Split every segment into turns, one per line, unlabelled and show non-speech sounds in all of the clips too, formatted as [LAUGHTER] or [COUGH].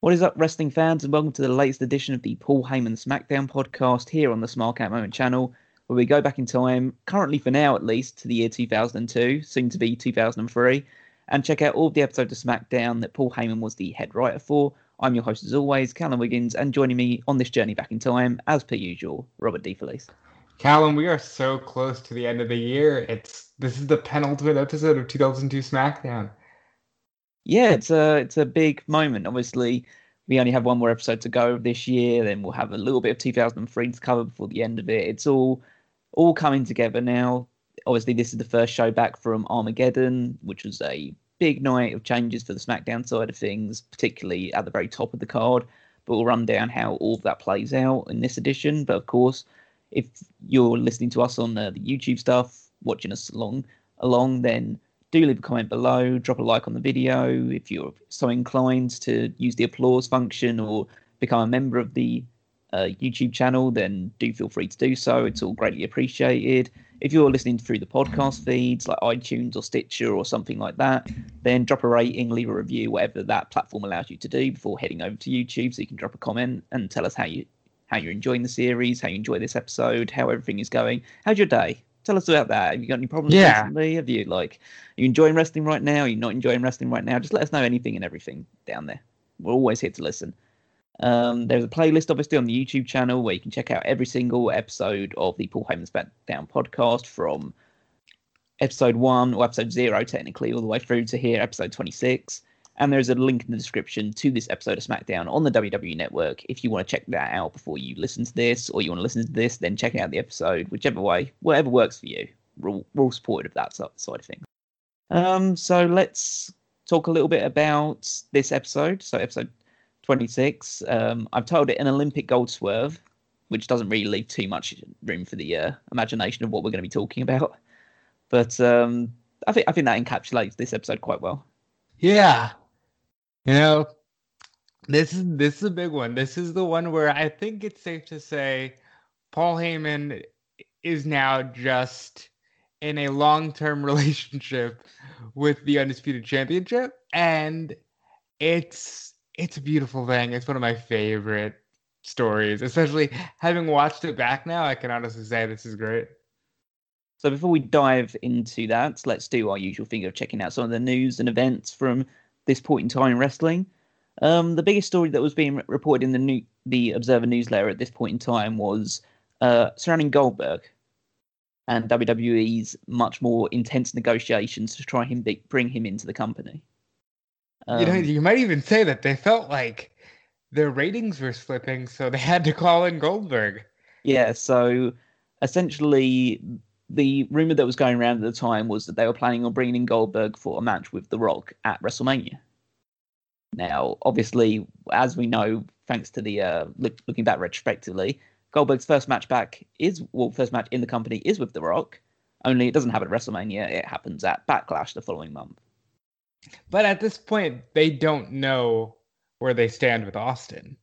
What is up, wrestling fans, and welcome to the latest edition of the Paul Heyman SmackDown podcast here on the Smart Cat Moment channel, where we go back in time, currently for now at least, to the year 2002, soon to be 2003, and check out all of the episodes of SmackDown that Paul Heyman was the head writer for. I'm your host, as always, Callum Wiggins, and joining me on this journey back in time, as per usual, Robert D.
Callum, we are so close to the end of the year. It's this is the penultimate episode of 2002 SmackDown
yeah, it's a it's a big moment. Obviously, we only have one more episode to go this year. Then we'll have a little bit of 2003 to cover before the end of it. It's all all coming together now. Obviously, this is the first show back from Armageddon, which was a big night of changes for the SmackDown side of things, particularly at the very top of the card. But we'll run down how all of that plays out in this edition. But of course, if you're listening to us on uh, the YouTube stuff, watching us along along, then do leave a comment below, drop a like on the video if you're so inclined to use the applause function or become a member of the uh, YouTube channel, then do feel free to do so. It's all greatly appreciated. If you're listening through the podcast feeds like iTunes or Stitcher or something like that, then drop a rating, leave a review, whatever that platform allows you to do before heading over to YouTube. So you can drop a comment and tell us how you how you're enjoying the series, how you enjoy this episode, how everything is going. How's your day? Tell us about that. Have you got any problems
yeah.
recently? Have you like are you enjoying wrestling right now? Are you not enjoying wrestling right now? Just let us know anything and everything down there. We're always here to listen. Um, there's a playlist obviously on the YouTube channel where you can check out every single episode of the Paul Heyman's Back Down podcast from episode one or episode zero technically all the way through to here episode 26 and there's a link in the description to this episode of SmackDown on the WWE Network. If you want to check that out before you listen to this, or you want to listen to this, then check out the episode, whichever way, whatever works for you. We're all, we're all supportive of that side of things. Um, so let's talk a little bit about this episode. So episode 26. Um, I've titled it an Olympic gold swerve, which doesn't really leave too much room for the uh, imagination of what we're going to be talking about. But um, I think I think that encapsulates this episode quite well.
Yeah, you know, this is this is a big one. This is the one where I think it's safe to say Paul Heyman is now just in a long-term [LAUGHS] relationship with the undisputed championship and it's it's a beautiful thing. It's one of my favorite stories, especially having watched it back now. I can honestly say this is great.
So before we dive into that, let's do our usual thing of checking out some of the news and events from this point in time in wrestling. Um, the biggest story that was being reported in the new, the Observer newsletter at this point in time was uh, surrounding Goldberg and WWE's much more intense negotiations to try and bring him into the company.
Um, you know, um, you might even say that they felt like their ratings were slipping, so they had to call in Goldberg.
Yeah, so essentially, the rumor that was going around at the time was that they were planning on bringing in Goldberg for a match with The Rock at WrestleMania. Now, obviously, as we know, thanks to the uh, look, looking back retrospectively, Goldberg's first match back is well, first match in the company is with The Rock. Only it doesn't happen at WrestleMania; it happens at Backlash the following month.
But at this point, they don't know where they stand with Austin.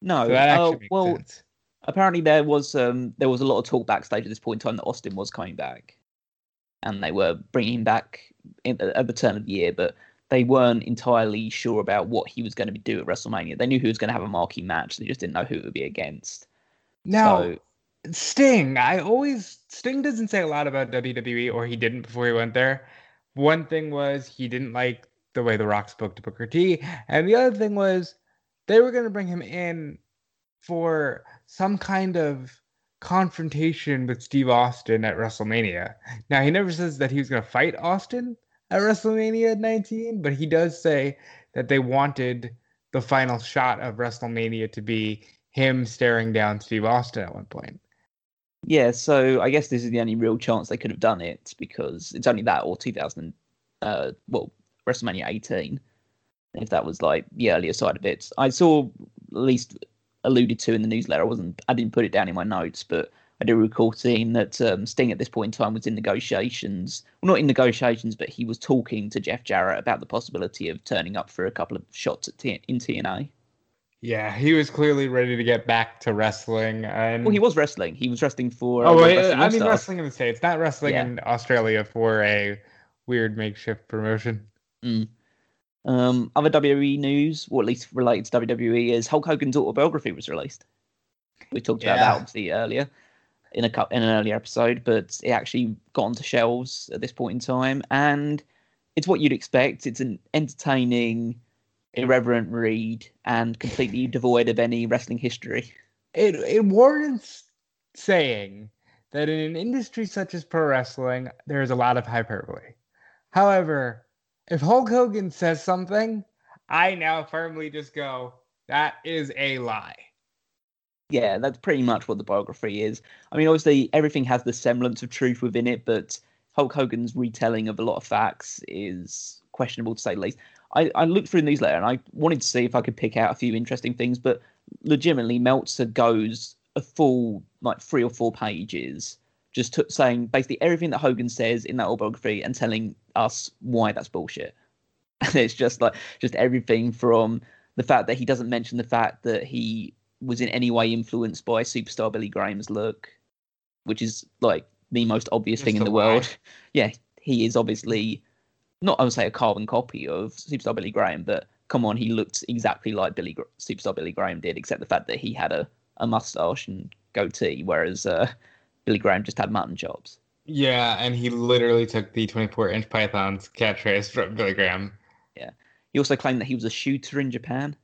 No, so uh, well, sense apparently there was um, there was a lot of talk backstage at this point in time that Austin was coming back, and they were bringing him back in, at the turn of the year, but they weren't entirely sure about what he was going to do at WrestleMania. They knew he was going to have a marquee match, they just didn't know who it would be against.
Now, so, Sting, I always Sting doesn't say a lot about WWE, or he didn't before he went there. One thing was he didn't like the way The Rock spoke to Booker T, and the other thing was they were going to bring him in for some kind of confrontation with Steve Austin at WrestleMania. Now, he never says that he was going to fight Austin at WrestleMania 19, but he does say that they wanted the final shot of WrestleMania to be him staring down Steve Austin at one point.
Yeah, so I guess this is the only real chance they could have done it because it's only that or 2000, uh, well, WrestleMania 18, if that was like the earlier side of it. I saw at least alluded to in the newsletter. I wasn't, I didn't put it down in my notes, but I do recall seeing that um, Sting at this point in time was in negotiations. Well, not in negotiations, but he was talking to Jeff Jarrett about the possibility of turning up for a couple of shots at T- in TNA.
Yeah, he was clearly ready to get back to wrestling. And...
Well, he was wrestling. He was wrestling for.
Oh, wait, I mean, wrestling in the states, not wrestling yeah. in Australia for a weird makeshift promotion.
Mm. Um, other WWE news, or at least related to WWE, is Hulk Hogan's autobiography was released. We talked about that obviously earlier in a in an earlier episode, but it actually got onto shelves at this point in time, and it's what you'd expect. It's an entertaining, irreverent read and completely [LAUGHS] devoid of any wrestling history.
It it warrants saying that in an industry such as pro wrestling, there is a lot of hyperbole. However, if Hulk Hogan says something, I now firmly just go, that is a lie.
yeah, that's pretty much what the biography is. I mean, obviously, everything has the semblance of truth within it, but Hulk Hogan's retelling of a lot of facts is questionable to say the least. I, I looked through the newsletter and I wanted to see if I could pick out a few interesting things, but legitimately, Meltzer goes a full like three or four pages just t- saying basically everything that Hogan says in that autobiography and telling us why that's bullshit. [LAUGHS] And it's just like just everything from the fact that he doesn't mention the fact that he was in any way influenced by superstar Billy Graham's look, which is like the most obvious thing in the world. [LAUGHS] Yeah, he is obviously not, I would say, a carbon copy of superstar Billy Graham, but come on, he looked exactly like Billy superstar Billy Graham did, except the fact that he had a, a mustache and goatee, whereas uh, Billy Graham just had mutton chops.
Yeah, and he literally took the 24 inch Python's catchphrase from Billy Graham. Yeah.
He also claimed that he was a shooter in Japan.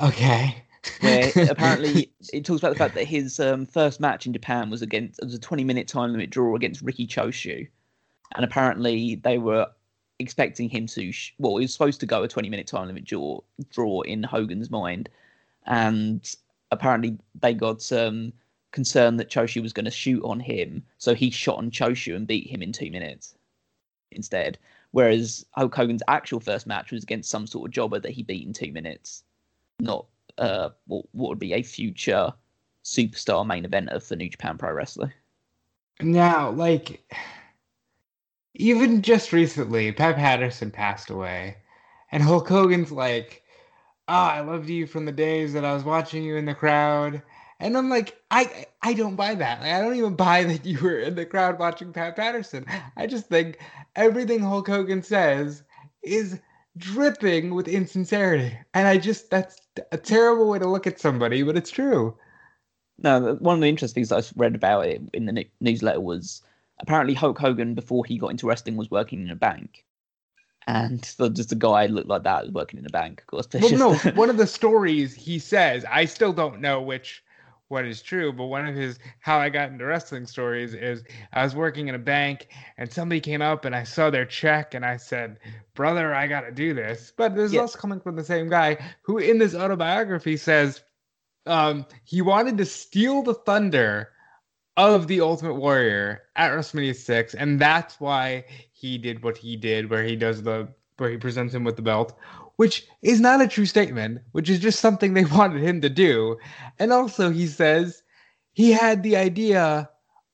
okay.
where [LAUGHS] apparently it talks about the fact that his um, first match in Japan was against it was a 20 minute time limit draw against Riki Choshu, and apparently they were expecting him to sh- well he was supposed to go a 20 minute time limit draw draw in Hogan's mind, and apparently they got um, concerned that Choshu was going to shoot on him, so he shot on Choshu and beat him in two minutes instead. Whereas Hulk Hogan's actual first match was against some sort of jobber that he beat in two minutes, not uh, what, what would be a future superstar main event of the New Japan Pro Wrestling.
Now, like, even just recently, Pat Patterson passed away, and Hulk Hogan's like, "Oh, I loved you from the days that I was watching you in the crowd." And I'm like, I I don't buy that. Like, I don't even buy that you were in the crowd watching Pat Patterson. I just think everything Hulk Hogan says is dripping with insincerity, and I just that's a terrible way to look at somebody, but it's true.
No, one of the interesting things I read about it in the newsletter was apparently Hulk Hogan, before he got into wrestling, was working in a bank. And so just a guy looked like that working in a bank, of course. [LAUGHS]
Well, no, one of the stories he says, I still don't know which one is true, but one of his how I got into wrestling stories is I was working in a bank and somebody came up and I saw their check and I said, "Brother, I got to do this." But this is
Yeah.
also coming from the same guy who, in this autobiography, says um, he wanted to steal the thunder of the Ultimate Warrior at WrestleMania six, and that's why he did what he did, where he does the where he presents him with the belt, which is not a true statement, which is just something they [LAUGHS] wanted him to do. And also, he says he had the idea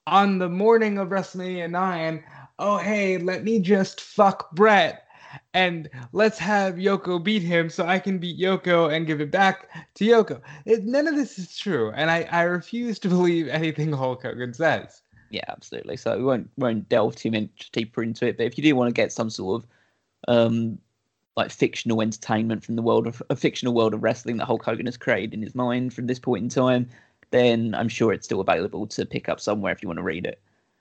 on the morning of WrestleMania 9 oh, hey, let me just fuck Bret and let's have Yoko beat him so I can beat Yoko and give it back to Yoko. It, none of this is true. And I, I refuse to [LAUGHS] believe anything Hulk Hogan says.
Yeah, absolutely. So we won't won't delve too much deeper into it. But if you do want to get some sort of um like fictional entertainment from the world of a fictional world of wrestling that Hulk Hogan has created in his mind from this point in time, then I'm sure it's still available to pick up somewhere if you want to read it.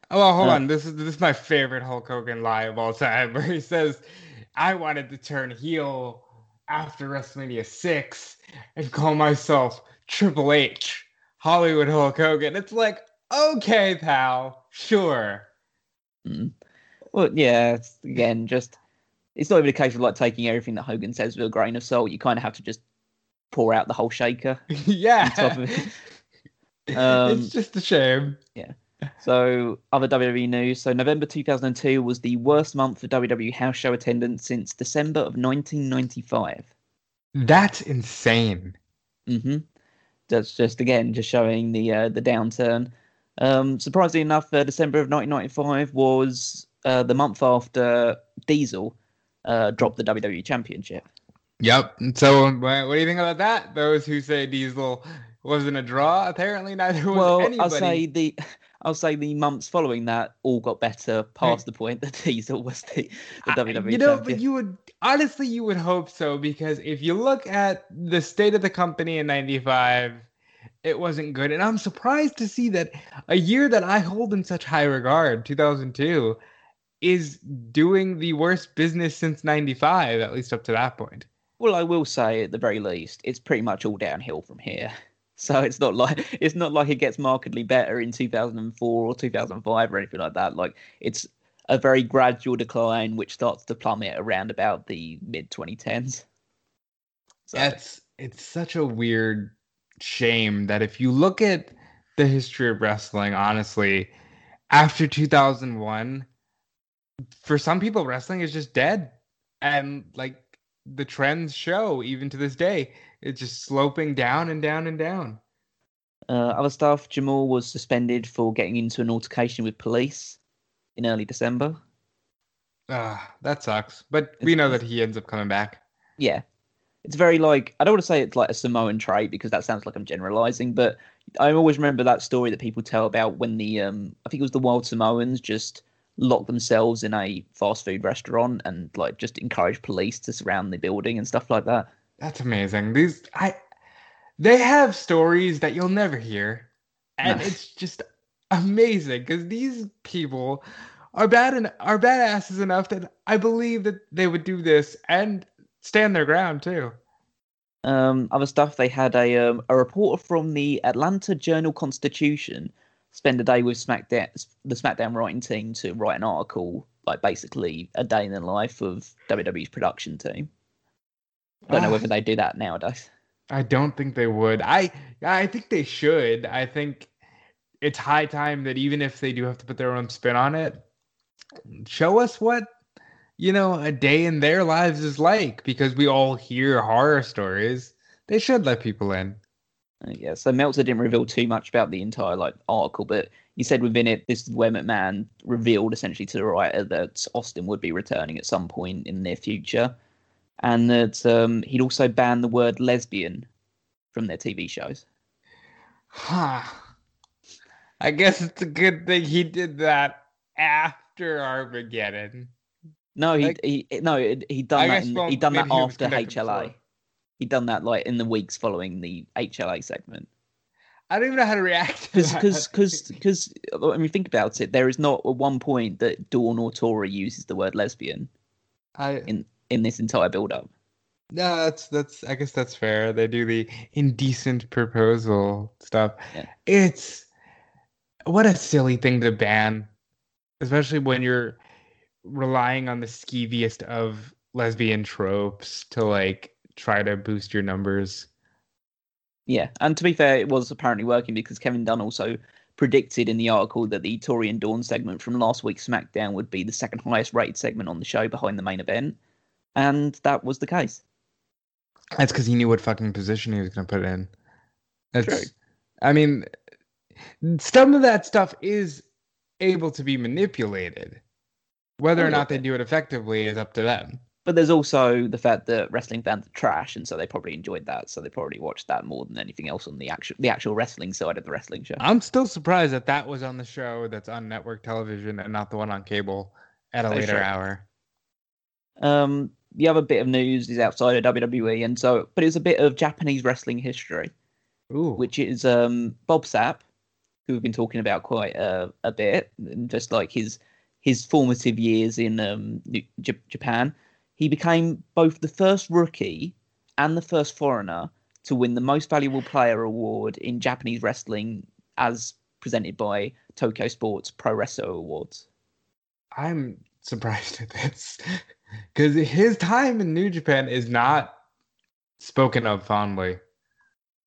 Oh, well, hold
Uh,
on. This is this is my favorite Hulk Hogan lie of all time, [LAUGHS] where he says, "I wanted to turn heel after WrestleMania six and call myself Triple H, Hollywood Hulk Hogan." It's like, okay, pal, sure.
Mm. Well, yeah, again, just it's not even a case of like taking everything that Hogan says with a grain of salt. You kind of have to just pour out the whole shaker. [LAUGHS]
yeah,
top of it. [LAUGHS] Um,
it's just a shame. Yeah.
So, other WWE news. So, November 2002 was the worst month for WWE house show attendance since December of 1995.
That's insane.
hmm That's just again just showing the uh, the downturn. Um, surprisingly enough, uh, December of 1995 was uh, the month after Diesel uh, dropped the WWE Championship.
Yep. So, what, do you think about that? Those who say Diesel wasn't a draw, apparently neither was
Well,
anybody.
I'll say the I'll say the months following that all got better past the point that Diesel was the, the WWE
you know,
champion.
but you would honestly you would hope so because if you look at the state of the company in '95, it wasn't good, and I'm surprised to see that a year that I hold in such high regard, 2002, is doing the worst business since '95, at least up to that point.
Well, I will say at the very least, it's pretty much all downhill from here. [LAUGHS] So it's not like it's not like it gets markedly better in 2004 or 2005 or anything like that. Like it's a very gradual decline, which starts to plummet around about the mid 2010s.
So. That's it's such a weird shame that if you look at the history of wrestling, honestly, after 2001, for some people, wrestling is just dead, and like the trends show even to this day it's just sloping down and down and down.
Uh, other stuff: Jamal was suspended for getting into an altercation with police in early December.
Ah, uh, that sucks. But it's, we know that he ends up coming back.
Yeah, it's very like I don't want to say it's like a Samoan trait because that sounds like I'm generalizing, but I always remember that story that people tell about when the um I think it was the Wild Samoans just locked themselves in a fast food restaurant and like just encourage police to surround the building and stuff like that.
That's amazing. These I they have stories that you'll never hear. And it's just amazing because these people are bad and are badasses enough that I believe that they would do this and stand their ground too.
Um, other stuff they had a um, a reporter from the Atlanta Journal Constitution spend a day with SmackDown the SmackDown writing team to write an article like basically a day in the life of WWE's production team. I don't know whether they do that nowadays.
I don't think they would. I I think they should. I think it's high time that even if they do have to put their own spin on it, show us what you know a day in their lives is like because we all hear horror stories. They should let people in.
Uh, yeah, so Meltzer didn't reveal too much about the entire like article, but he said within it, this is where McMahon revealed essentially to the writer that Austin would be returning at some point in the near future and that um, he'd also banned the word lesbian from their TV shows.
Huh. [SIGHS] I guess it's a good thing he did that after Armageddon.
No, he like, he no he done that. In, he done that after HLA. Before. He done that like in the weeks following the HLA segment.
I don't even know how to react
because because because when you think about it, there is not at one point that Dawn or Torrie uses the word lesbian.
I
in in this entire build up.
No, that's that's I guess that's fair. They do the indecent proposal stuff. Yeah. It's what a silly thing to ban, especially when you're relying on the skeeviest of lesbian tropes to like try to boost your numbers.
Yeah, and to be fair, it was apparently working because Kevin Dunn also predicted in the article that the Torrie and Dawn segment from last week's SmackDown would be the second highest rated segment on the show behind the main event and that was the case.
That's because he knew what fucking position he was going to put in. That's, True. I mean, some of that stuff is able to be manipulated. Whether or not they do it effectively is up to them.
But there's also the fact that wrestling fans are trash, and so they probably enjoyed that. So they probably watched that more than anything else on the actual the actual wrestling side of the wrestling show.
I'm still surprised that that was on the show that's on network television and not the one on cable at a later hour.
Um, the other bit of news is outside of WWE, and so but it's a bit of Japanese wrestling history,
Ooh.
which is um, Bob Sapp, who we've been talking about quite a, a bit, just like his his formative years in um, J- Japan. He became both the first rookie and the first foreigner to win the Most Valuable Player award in Japanese wrestling, as presented by Tokyo Sports Pro Wrestler Awards.
I'm surprised at this because his time in New Japan is not spoken of fondly.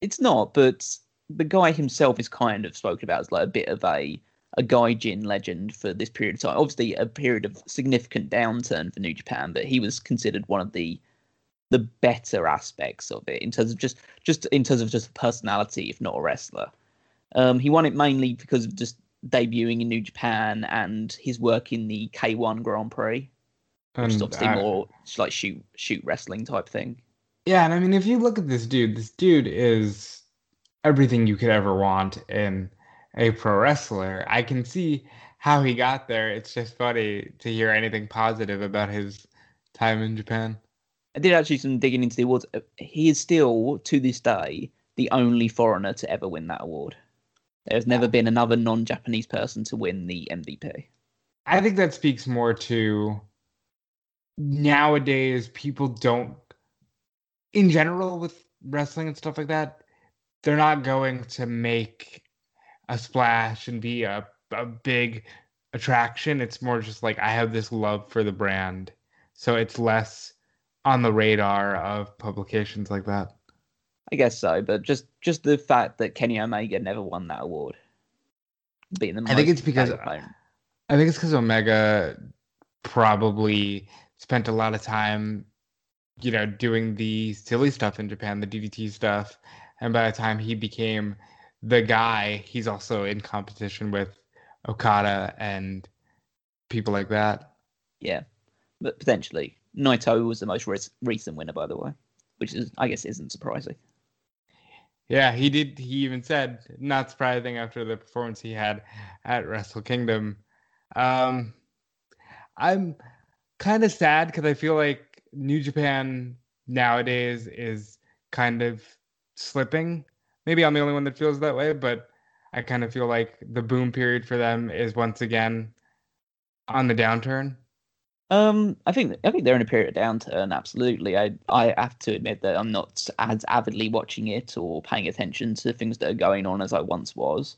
It's not, but the guy himself is kind of spoken about as like a bit of a a gaijin legend for this period of time. Obviously, a period of significant downturn for New Japan, but he was considered one of the the better aspects of it in terms of just just in terms of just personality, if not a wrestler. Um, he won it mainly because of just debuting in New Japan and his work in the K1 Grand Prix which is obviously more like shoot shoot wrestling type thing.
Yeah, and I mean, if you look at this dude, this dude is everything you could ever want in a pro wrestler. I can see how he got there. It's just funny to hear anything positive about his time in Japan.
I did actually some digging into the awards. Uh, he is still, to this day, the only foreigner to ever win that award. There's never been another non Japanese person to win the MVP.
I think that speaks more to nowadays people don't, in general, with wrestling and stuff like that, they're not going to make a splash and be a, a big attraction. It's more just like I have this love for the brand. So it's less on the radar of publications like that.
I guess so, but just just the fact that Kenny Omega never won that award, being the
I think it's because I think it's because Omega probably spent a lot of time, you know, doing the silly stuff in Japan, the DDT stuff, and by the time he became the guy, he's also in competition with Okada and people like that.
Yeah, but potentially Naito was the most re- recent winner, by the way, which is I guess isn't surprising.
Yeah, he did. He even said, not surprising after the performance he had at Wrestle Kingdom. Um, I'm kind of sad because I feel like New Japan nowadays is kind of slipping. Maybe I'm the only one that feels that way, but I kind of feel like the boom period for them is once again on the downturn.
Um, I think I think they're in a period of downturn. Absolutely, I I have to admit that I'm not as avidly watching it or paying attention to things that are going on as I once was.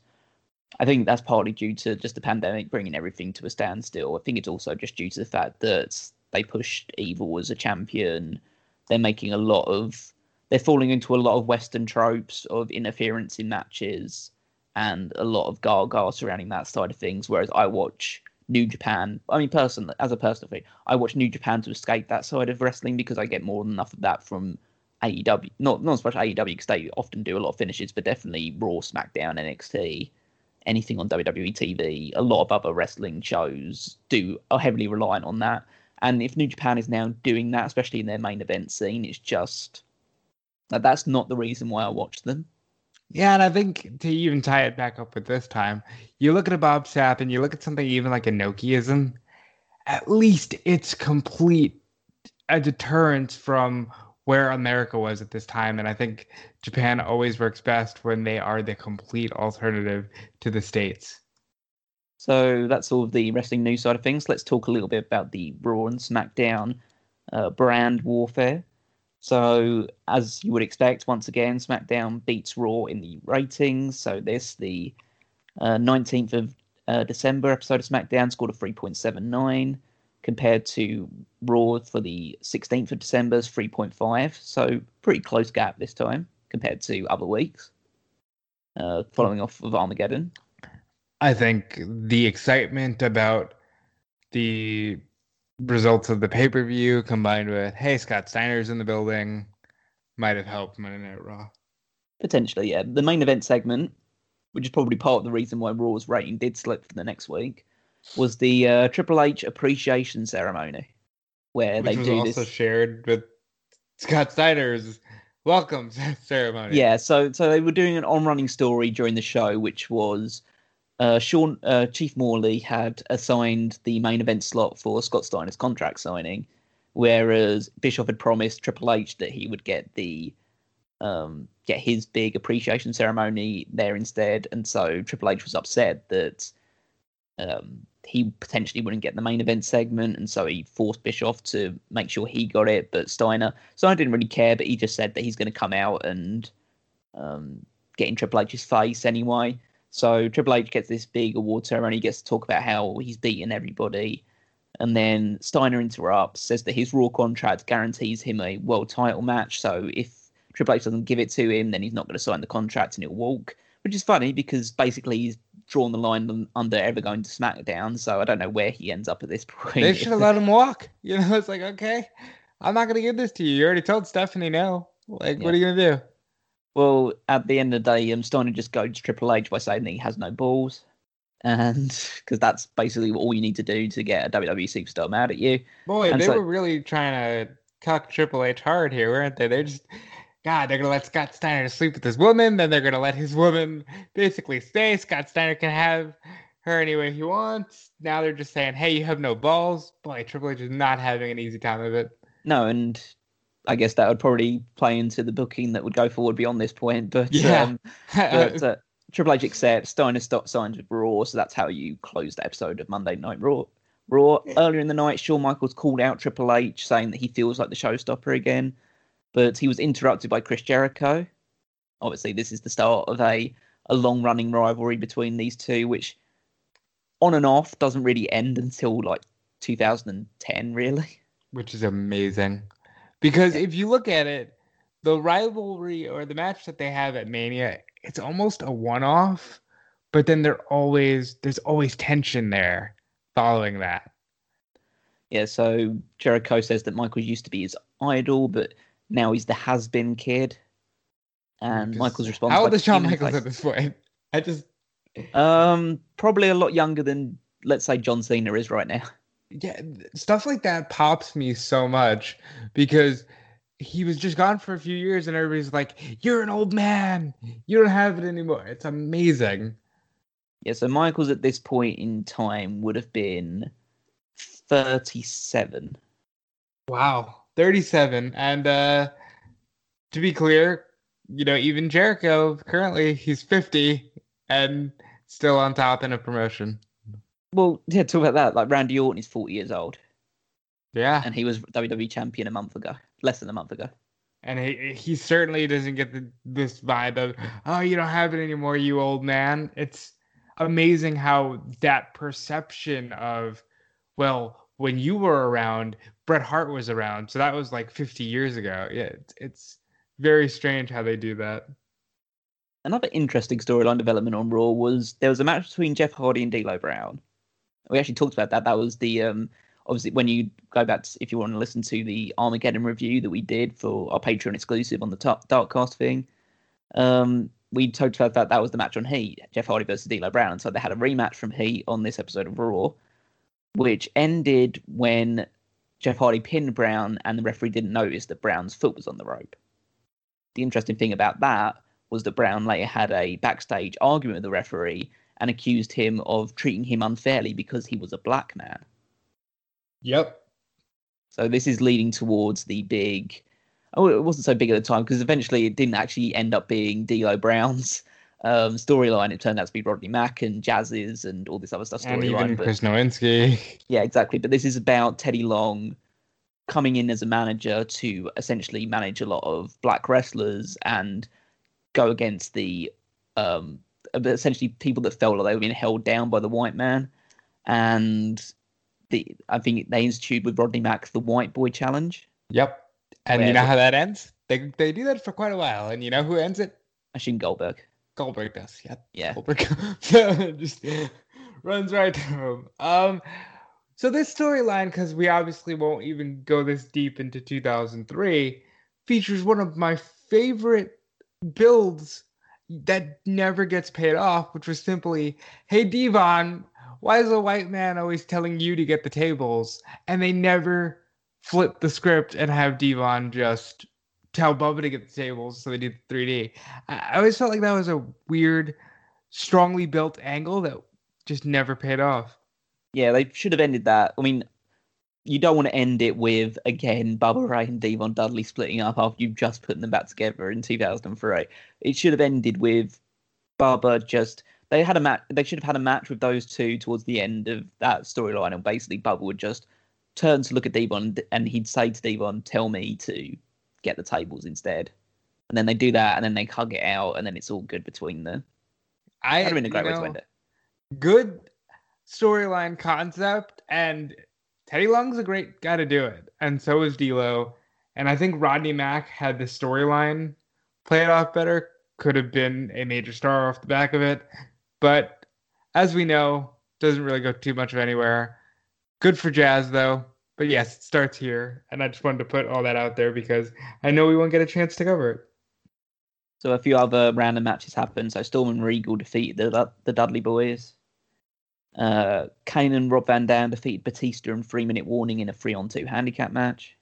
I think that's partly due to just the pandemic bringing everything to a standstill. I think it's also just due to the fact that they pushed Evil as a champion. They're making a lot of they're falling into a lot of Western tropes of interference in matches and a lot of gaga surrounding that side of things. Whereas I watch New Japan. I mean, personally, as a personal thing, I watch New Japan to escape that side of wrestling because I get more than enough of that from AEW. Not not as much AEW because they often do a lot of finishes, but definitely Raw, SmackDown, NXT, anything on WWE TV. A lot of other wrestling shows do are heavily reliant on that. And if New Japan is now doing that, especially in their main event scene, it's just that's not the reason why I watch them.
Yeah, and I think to even tie it back up with this time, you look at a Bob Sapp and you look at something even like Inokiism, at least it's complete a deterrence from where America was at this time. And I think Japan always works best when they are the complete alternative to the States.
So that's all of the wrestling news side of things. Let's talk a little bit about the Raw and SmackDown uh, brand warfare. So, as you would expect, once again, SmackDown beats Raw in the ratings. So, this, the uh, 19th of uh, December episode of SmackDown, scored a 3.79 compared to Raw for the 16th of December's 3.5. So, pretty close gap this time compared to other weeks, uh, following off of Armageddon.
I think the excitement about the results of the pay per view combined with hey Scott Steiner's in the building might have helped Monday Night Raw.
Potentially, yeah. The main event segment, which is probably part of the reason why Raw's rating did slip for the next week, was the uh, Triple H appreciation ceremony, where
which
they do
also
this.
shared with Scott Steiner's welcome [LAUGHS] ceremony.
Yeah, so so they were doing an on-running story during the show, which was uh, Sean uh, Chief Morley had assigned the main event slot for Scott Steiner's contract signing, whereas Bischoff had promised Triple H that he would get the um, get his big appreciation ceremony there instead, and so Triple H was upset that um, he potentially wouldn't get the main event segment, and so he forced Bischoff to make sure he got it. But Steiner, Steiner didn't really care, but he just said that he's going to come out and um, get in Triple H's face anyway. So Triple H gets this big award ceremony, gets to talk about how he's beaten everybody. And then Steiner interrupts, says that his Raw contract guarantees him a world title match. So if Triple H doesn't give it to him, then he's not going to sign the contract and he'll walk. Which is funny because basically he's drawn the line under ever going to SmackDown. So I don't know where he ends up at this [LAUGHS] point.
They should have let him walk. You know, it's like, okay, I'm not going to give this to you. You already told Stephanie no. Like, yeah. what are you going to do?
Well, at the end of the day, um, Steiner just goes to Triple H by saying that he has no balls, and because that's basically all you need to do to get a WWE superstar mad at you.
Boy,
and
they
so,
were really trying to cuck Triple H hard here, weren't they? They're just God, they're gonna let Scott Steiner sleep with his woman, then they're gonna let his woman basically stay. Scott Steiner can have her any way he wants. Now they're just saying, "Hey, you have no balls." Boy, Triple H is not having an easy time of it.
No, and I guess that would probably play into the booking that would go forward beyond this point. But
Yeah.
um, [LAUGHS] but uh, Triple H accepts. Steiner stop signs with Raw, so that's how you close the episode of Monday Night Raw. Raw earlier in the night, Shawn Michaels called out Triple H, saying that he feels like the showstopper again, but he was interrupted by Chris Jericho. Obviously, this is the start of a a long running rivalry between these two, which on and off doesn't really end until like 2010, really.
which is amazing. Because if you look at it, the rivalry or the match that they have at Mania, it's almost a one-off, but then there always there's always tension there following that.
Yeah, so Jericho says that Michaels used to be his idol, but now he's the has-been kid. And
Just-
Michaels response.
How old is Shawn Michaels
face-
at this point? [LAUGHS] I just
Um, probably a lot younger than let's say John Cena is right now.
Yeah, stuff like that pops me so much because he was just gone for a few years and everybody's like, "You're an old man. You don't have it anymore." It's amazing.
Yeah, so Michaels at this point in time would have been 37.
Wow, 37. And uh to be clear, you know, even Jericho currently he's 50 and still on top in a promotion.
Well, yeah, talk about that. Like Randy Orton is 40 years old,
Yeah.
and he was WWE champion a month ago, less than a month ago.
And he he certainly doesn't get the, this vibe of, "Oh, you don't have it anymore, you old man." It's amazing how that perception of well, when you were around, Bret Hart was around. So that was like 50 years ago. Yeah, it's, it's very strange how they do that.
Another interesting storyline development on Raw was there was a match between Jeff Hardy and D'Lo Brown. We actually talked about that. That was the um, obviously when you go back to, if you want to listen to the Armageddon review that we did for our Patreon exclusive on the top Darkcast thing. Um, we talked about that. That was the match on Heat, Jeff Hardy versus D'Lo Brown. So they had a rematch from Heat on this episode of Raw, which ended when Jeff Hardy pinned Brown and the referee didn't notice that Brown's foot was on the rope. The interesting thing about that was that Brown later had a backstage argument with the referee and accused him of treating him unfairly because he was a black man.
Yep.
So this is leading towards the big. Oh, it wasn't so big at the time because eventually it didn't actually end up being D'Lo Brown's um, storyline. It turned out to be Rodney Mack and Jazz's and all this other stuff
And even
storyline. But
Chris Nowinski. [LAUGHS]
yeah, exactly. But this is about Teddy Long coming in as a manager to essentially manage a lot of black wrestlers and go against the um essentially people that felt like they were being held down by the white man. And the I think they instituted with Rodney Mack the white boy challenge.
Yep. And
Where
you know how that ends? They they do that for quite a while. And you know who ends it?
Machine Goldberg.
Goldberg does. Yep.
Yeah.
Goldberg [LAUGHS] just runs right through him. Um, so this storyline, because we obviously won't even go this deep into 2003, features one of my favorite builds that never gets paid off, which was simply, "Hey Devon, why is a white man always telling you to get the tables?" And they never flip the script and have Devon just tell Bubba to get the tables, so they do the 3D. I always felt like that was a weird, strongly built angle that just never paid off.
Yeah, they should have ended that. I mean, you don't want to end it with again Bubba Ray and Devon Dudley splitting up after you've just put them back together in 2003. It should have ended with Bubba just they had a match. They should have had a match with those two towards the end of that storyline, and basically Bubba would just turn to look at Devon and he'd say to Devon, "Tell me to get the tables instead." And then they do that, and then they hug it out, and then it's all good between them.
I
That'd have been a great way to end it.
Good storyline concept, and Teddy Long's a great guy to do it, and so is D'Lo. And I think Rodney Mack had the storyline play it off better. Could have been a major star off the back of it, but as we know, doesn't really go too much of anywhere. Good for Jazz though. But yes, it starts here, and I just wanted to put all that out there because I know we won't get a chance to cover it.
So a few other random matches happened. So Storm and Regal defeated the the Dudley Boys. Uh, Kane and Rob Van Dam defeated Batista and Three Minute Warning in a three on two handicap match.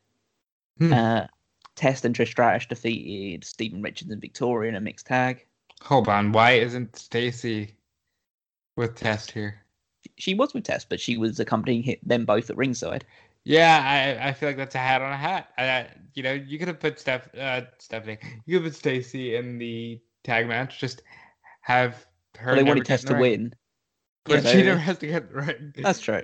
Hmm.
Uh, Test and Trish Stratus defeated Stephen Richards and Victoria in a mixed tag.
Hold on, why isn't Stacy with Test here?
She was with Test, but she was accompanying them both at ringside.
Yeah, I, I feel like that's a hat on a hat. I, you know, you could have put Steph, uh, Stephanie, you could have put Stacy in the tag match. Just have her.
Well, they wanted Test to win,
but she never has to get right.
That's true.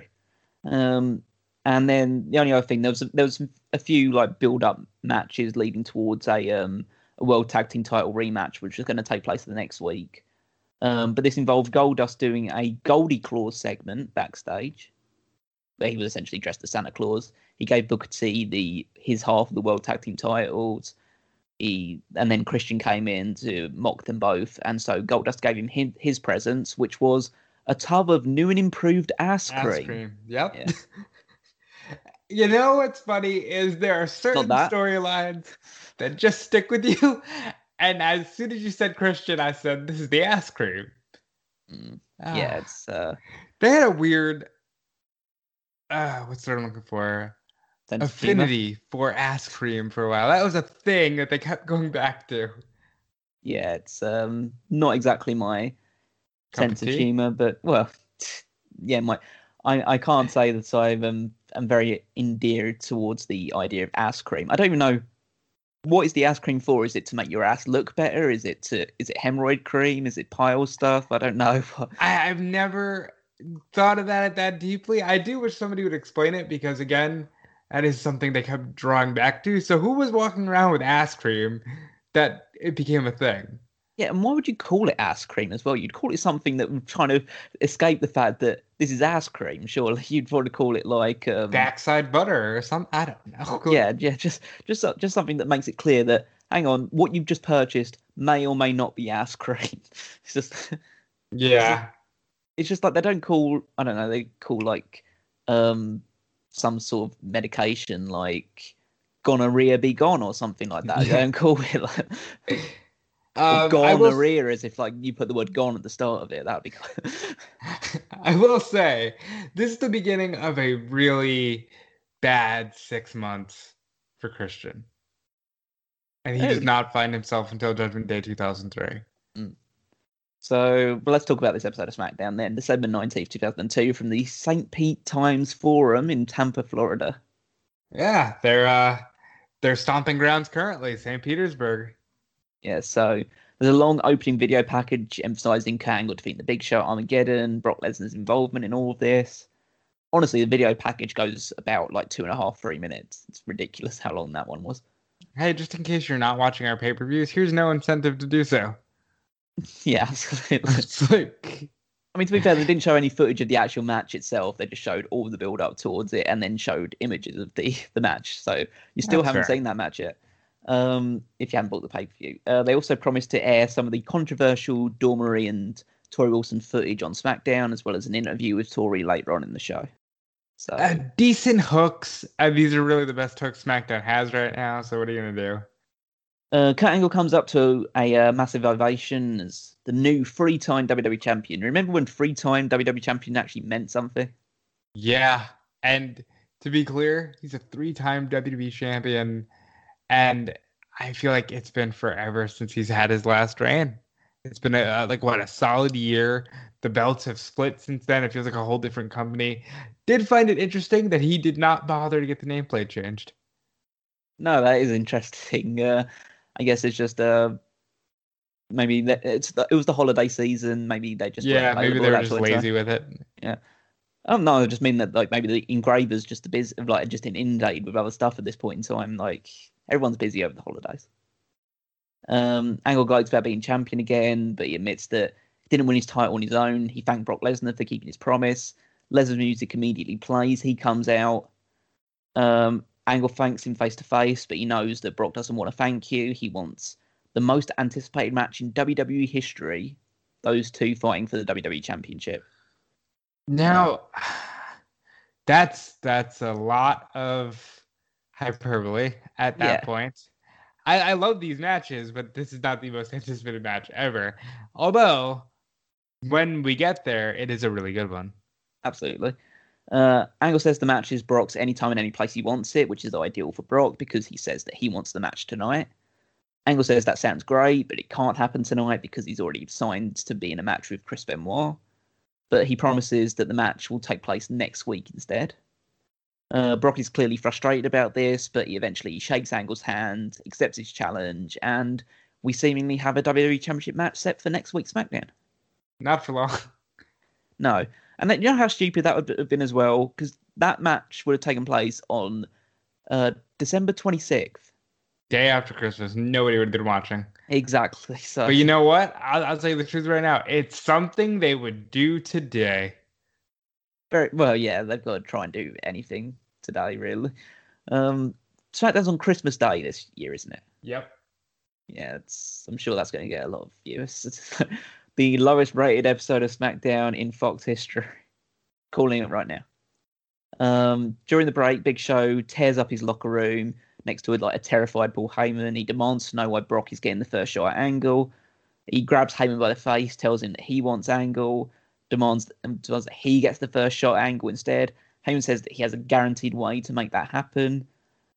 Um, and then the only other thing there was there was a few like build up matches leading towards a um a world tag team title rematch, which is going to take place the next week. Um, but this involved Goldust doing a Goldie Claus segment backstage. Where he was essentially dressed as Santa Claus. He gave Booker T the his half of the world tag team titles. He and then Christian came in to mock them both, and so Goldust gave him his, his presents, which was a tub of new and improved ass cream.
Ice cream. Yep.
Yeah. [LAUGHS]
you know what's funny is there are certain storylines that just stick with you. [LAUGHS] And as soon as you said Christian, I said, "This is the ass cream."
Mm,
Ah.
yeah, it's uh,
they had a weird. Uh, what's the word I'm looking for?
sense of humor.
Affinity for ass cream for a while. That was a thing that they kept [LAUGHS] going back to.
Yeah, it's um not exactly my
Cup of
sense of humor, but well, [LAUGHS] yeah, my I, I can't say that I'm um, I'm very endeared towards the idea of ass cream. I don't even know what is the ass cream for. Is it to make your ass look better? Is it to is it hemorrhoid cream? Is it pile stuff? I don't know. [LAUGHS]
I, I've never thought of that that deeply. I do wish somebody would explain it because again, that is something they kept drawing back to. So who was walking around with ass cream that it became a thing?
Yeah, and why would you call it ass cream as well? You'd call it something that would try to escape the fact that this is ass cream. Surely [LAUGHS] you'd want to call it like um,
Backside butter or something? I don't know.
yeah, yeah, just just just something that makes it clear that hang on, what you've just purchased may or may not be ass cream. [LAUGHS] It's just
Yeah.
it's just like they don't call I don't know, they call like um some sort of medication like gonorrhea be gone or something like that. They don't call it like
Um,
or
I will-
gonorrhea as if like you put the word gone at the start of it. That'd be cool. [LAUGHS]
I will say, this is the beginning of a really bad six months for Christian. And he does not find himself until Judgment Day 2003.
So well, let's talk about this episode of SmackDown then. December 19th, 2002, from the St. Pete Times Forum in Tampa, Florida.
Yeah, they're uh they're stomping grounds currently, St. Petersburg.
Yeah, so there's a long opening video package emphasizing Kurt Angle defeating the Big Show Armageddon, Brock Lesnar's involvement in all of this. Honestly, the video package goes about like two and a half, three minutes. It's ridiculous how long that one was.
Hey, just in case you're not watching our pay-per-views, here's no incentive to do so. [LAUGHS]
Yeah, absolutely. [LAUGHS]
It's like
I mean, to be fair, they didn't show any footage of the actual match itself. They just showed all the build up towards it and then showed images of the [LAUGHS] the match. So you still
That's
haven't
fair.
seen that match yet. Um, if you haven't bought the pay per view, uh, they also promised to air some of the controversial Marie and Torrie Wilson footage on SmackDown, as well as an interview with Torrie later on in the show. So
uh, decent hooks. Uh, these are really the best hooks SmackDown has right now. So what are you gonna do?
Uh, Kurt Angle comes up to a uh, massive ovation as the new three-time WWE champion. Remember when three-time WWE champion actually meant something?
Yeah, and to be clear, he's a three-time WWE champion, and I feel like it's been forever since he's had his last reign. It's been a, like what a solid year. The belts have split since then. It feels like a whole different company. Did find it interesting that he did not bother to get the nameplate changed.
No, that is interesting. [LAUGHS] Uh, I guess it's just uh, maybe it's the, it was the holiday season. Maybe they just
yeah, maybe they were just lazy with it. Yeah.
I don't know. I just mean that like maybe the engravers just a busy, like just inundated with other stuff at this point in time. Like everyone's busy over the holidays. Um, Angle gloats about being champion again, but he admits that he didn't win his title on his own. He thanked Brock Lesnar for keeping his promise. Lesnar's music immediately plays. He comes out. Um, Angle thanks him face to face, but he knows that Brock doesn't want to thank you. He wants the most anticipated match in WWE history. Those two fighting for the WWE Championship.
Now, [SIGHS] that's that's a lot of hyperbole at that
Yeah.
point. I, I love these matches, but this is not the most [LAUGHS] anticipated match ever. Although, when we get there, it is a really good one.
absolutely. Uh, Angle says the match is Brock's anytime and any place he wants it, which is ideal for Brock because he says that he wants the match tonight. Angle says that sounds great, but it can't happen tonight because he's already signed to be in a match with Chris Benoit. But he promises that the match will take place next week instead. Uh, Brock is clearly frustrated about this, but he eventually shakes Angle's hand, accepts his challenge, and we seemingly have a WWE Championship match set for next week's SmackDown.
Not for long. [LAUGHS]
No. And then, you know how stupid that would have been as well? Because that match would have taken place on uh, December 26th.
Day after Christmas, nobody would have been watching.
Exactly. So,
But you know what? I'll, I'll tell you the truth right now. It's something they would do today.
Very well, yeah, they've got to try and do anything today, really. Um, SmackDown's on Christmas Day this year, isn't it?
Yep.
Yeah, it's, I'm sure that's going to get a lot of views. [LAUGHS] the lowest rated episode of SmackDown in Fox history. [LAUGHS] Calling it right now. Um, during the break, Big Show tears up his locker room next to it like a terrified Paul Heyman. He demands to know why Brock is getting the first shot at Angle. He grabs Heyman by the face, tells him that he wants Angle, demands, demands that he gets the first shot Angle instead. Heyman says that he has a guaranteed way to make that happen.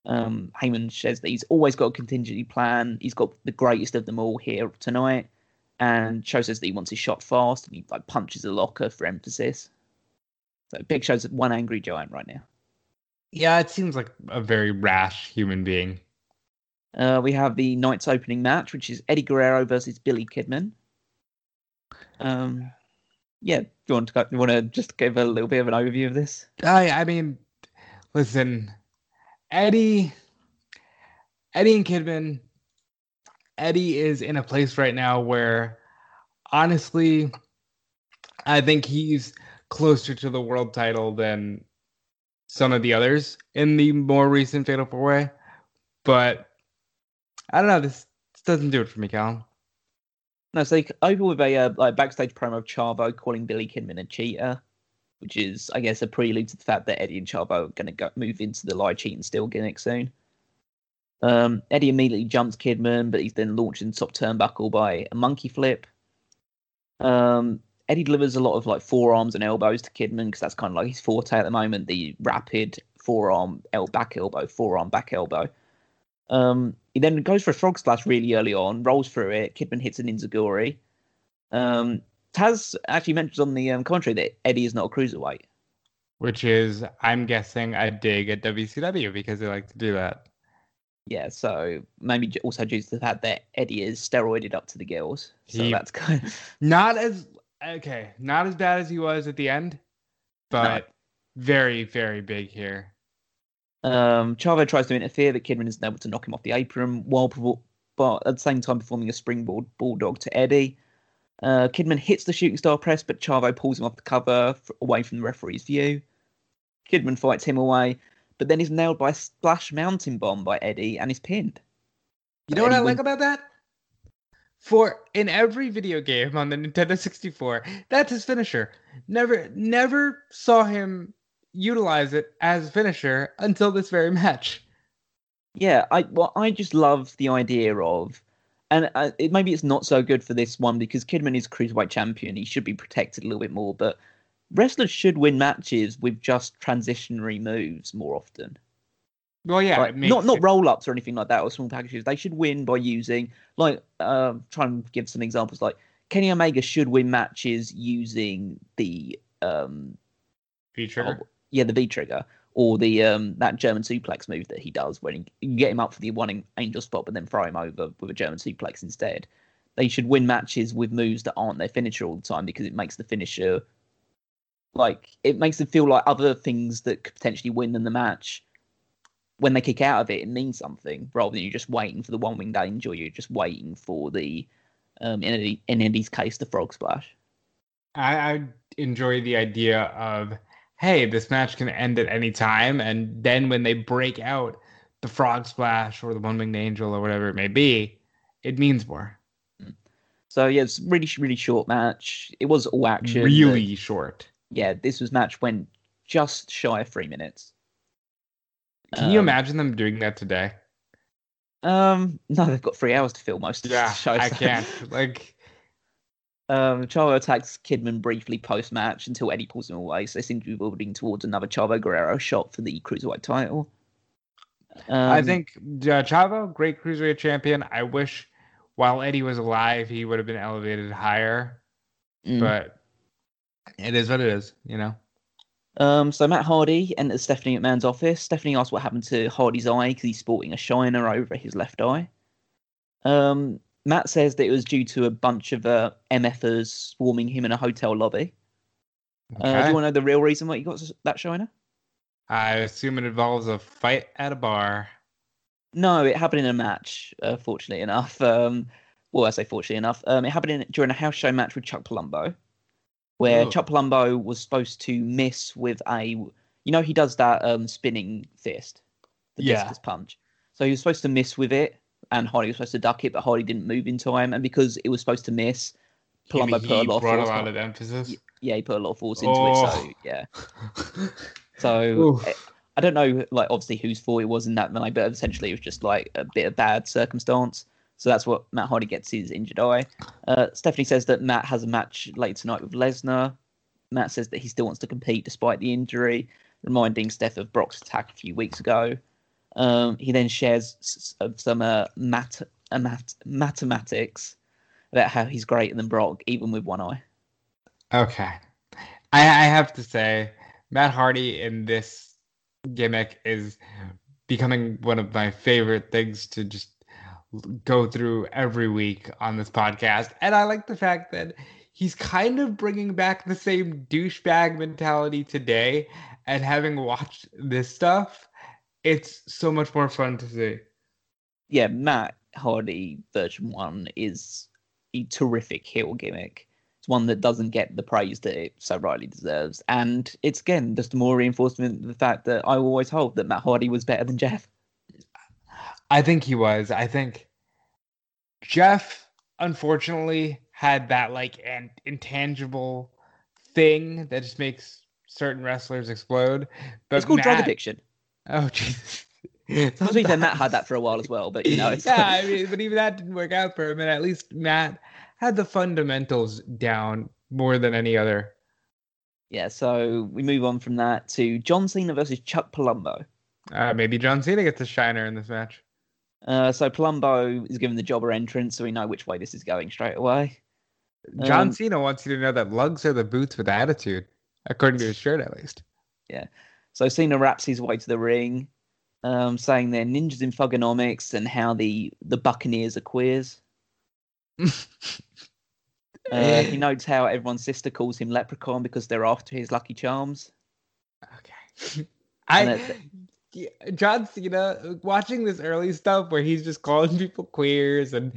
Um, Heyman says that he's always got a contingency plan. He's got the greatest of them all here tonight. And Show says that he wants his shot fast, and he like punches the locker for emphasis. So Big Show's one angry giant right now.
Yeah, it seems like a very rash human being.
Uh, we have the night's opening match, which is Eddie Guerrero versus Billy Kidman. Um, yeah, do you want to you want to just give a little bit of an overview of this?
I I mean, listen, Eddie, Eddie and Kidman. Eddie is in a place right now where, honestly, I think he's closer to the world title than some of the others in the more recent Fatal Four Way. But I don't know. This, this doesn't do it for me, Callum.
So they open with a uh, like backstage promo of Chavo calling Billy Kidman a cheater, which is, I guess, a prelude to the fact that Eddie and Chavo are going to move into the lie, cheat, and steal gimmick soon. Um, Eddie immediately jumps Kidman, but he's then launched in top turnbuckle by a monkey flip. Um, Eddie delivers a lot of like forearms and elbows to Kidman because that's kind of like his forte at the moment. The rapid forearm, el- back elbow, forearm, back elbow. Um, he then goes for a frog splash really early on, rolls through it. Kidman hits an enzuigiri. Um, Taz actually mentions on the um, commentary that Eddie is not a cruiserweight.
Which is, I'm guessing, a dig at WCW because they like to do that.
Yeah, so maybe also due to the fact that Eddie is steroided up to the gills. So
He-
that's kind of [LAUGHS]
Not as okay, not as bad as he was at the end, but very, very big here.
Um, Chavo tries to interfere, but Kidman isn't able to knock him off the apron while, provo- but at the same time performing a springboard bulldog to Eddie. Uh, Kidman hits the shooting star press, but Chavo pulls him off the cover f- away from the referee's view. Kidman fights him away, but then is nailed by a splash mountain bomb by Eddie and is pinned.
You know what
Eddie
I like about that? For in every video game on the Nintendo 64, that's his finisher. Never never saw him utilize it as finisher until this very match.
Yeah, I well, I just love the idea of, and uh, it, maybe it's not so good for this one because Kidman is cruiserweight champion. He should be protected a little bit more, but wrestlers should win matches with just transitionary moves more often.
Well, yeah,
Like, not not roll ups or anything like that or small packages. They should win by using like um try and give some examples like Kenny Omega should win matches using the um
feature.
Oh, yeah, the V trigger or the um that German suplex move that he does when he, you get him up for the one angel spot, but then throw him over with a German suplex instead. They should win matches with moves that aren't their finisher all the time because it makes the finisher like it makes them feel like other things that could potentially win them the match. When they kick out of it, it means something rather than you just waiting for the one winged angel. You're just waiting for the um in in Eddie's case the frog splash.
I, I enjoy the idea of hey, this match can end at any time, and then when they break out the frog splash or the one winged angel or whatever it may be, it means more.
So yeah, it's really really short match. It was all action.
Really short.
yeah, this was match went just shy of three minutes.
Can you
Um,
imagine them doing that today?
Um, no, they've got three hours to fill most of
Yeah,
the show.
I can't. [LAUGHS] Like,
Um, Chavo attacks Kidman briefly post match until Eddie pulls him away. So they seem to be building towards another Chavo Guerrero shot for the cruiserweight title.
I
Um,
think uh, Chavo, great cruiserweight champion. I wish while Eddie was alive, he would have been elevated higher.
mm.
But it is what it is, you know.
Um, so Matt Hardy enters Stephanie McMahon's office. Stephanie asks what happened to Hardy's eye because he's sporting a shiner over his left eye. Um, Matt says that it was due to a bunch of uh, MFers swarming him in a hotel lobby. Uh, do you want to know the real reason why you got that shiner?
I assume it involves a fight at a bar.
No, it happened in a match. Uh, fortunately enough, um, well, I say fortunately enough, um, it happened in, during a house show match with Chuck Palumbo, where
Oh.
Chuck Palumbo was supposed to miss with a, you know, he does that um, spinning fist, the
Yeah.
discus punch. So he was supposed to miss with it, and Hardy was supposed to duck it, but Hardy didn't move in time, and because it was supposed to miss, Palumbo put a lot of force. on-
of emphasis.
yeah, he put a lot of force into it. So
Oh.
yeah. [LAUGHS] So
Oof.
I- I don't know, like obviously whose fault it was in that night, but essentially it was just like a bit of bad circumstance. So that's what Matt Hardy gets his injured eye. Uh, Stephanie says that Matt has a match later tonight with Lesnar. Matt says that he still wants to compete despite the injury, reminding Steph of Brock's attack a few weeks ago. Um, he then shares some uh, mat- mat- mathematics about how he's greater than Brock, even with one eye.
Okay. I, I have to say, Matt Hardy in this gimmick is becoming one of my favorite things to just go through every week on this podcast. And I like the fact that he's kind of bringing back the same douchebag mentality today. And having watched this stuff, it's so much more fun to see.
yeah, Matt Hardy version one is a terrific heel gimmick. It's one that doesn't get the praise that it so rightly deserves. And it's again just more reinforcement of the fact that I always hold that Matt Hardy was better than Jeff.
I think he was. I think Jeff, unfortunately, had that like an intangible thing that just makes certain wrestlers explode. But
it's called drug addiction.
Oh Jesus.
To be fair, Matt had that for a while as well, but you know, it's [LAUGHS]
yeah, I mean, but even that didn't work out for him. And at least Matt had the fundamentals down more than any other.
yeah. So we move on from that to John Cena versus Chuck Palumbo.
Uh, maybe John Cena gets a shiner in this match.
Uh, so Palumbo is given the jobber entrance, so we know which way this is going straight away.
John
Um,
Cena wants you to know that lugs are the boots with attitude, according to his shirt at least.
So Cena wraps his way to the ring, um, saying they're ninjas in Thuganomics and how the the Buccaneers are queers. [LAUGHS] Uh, he notes how everyone's sister calls him Leprechaun because they're after his Lucky Charms.
Okay. [LAUGHS] I yeah, John Cena watching this early stuff where he's just calling people queers and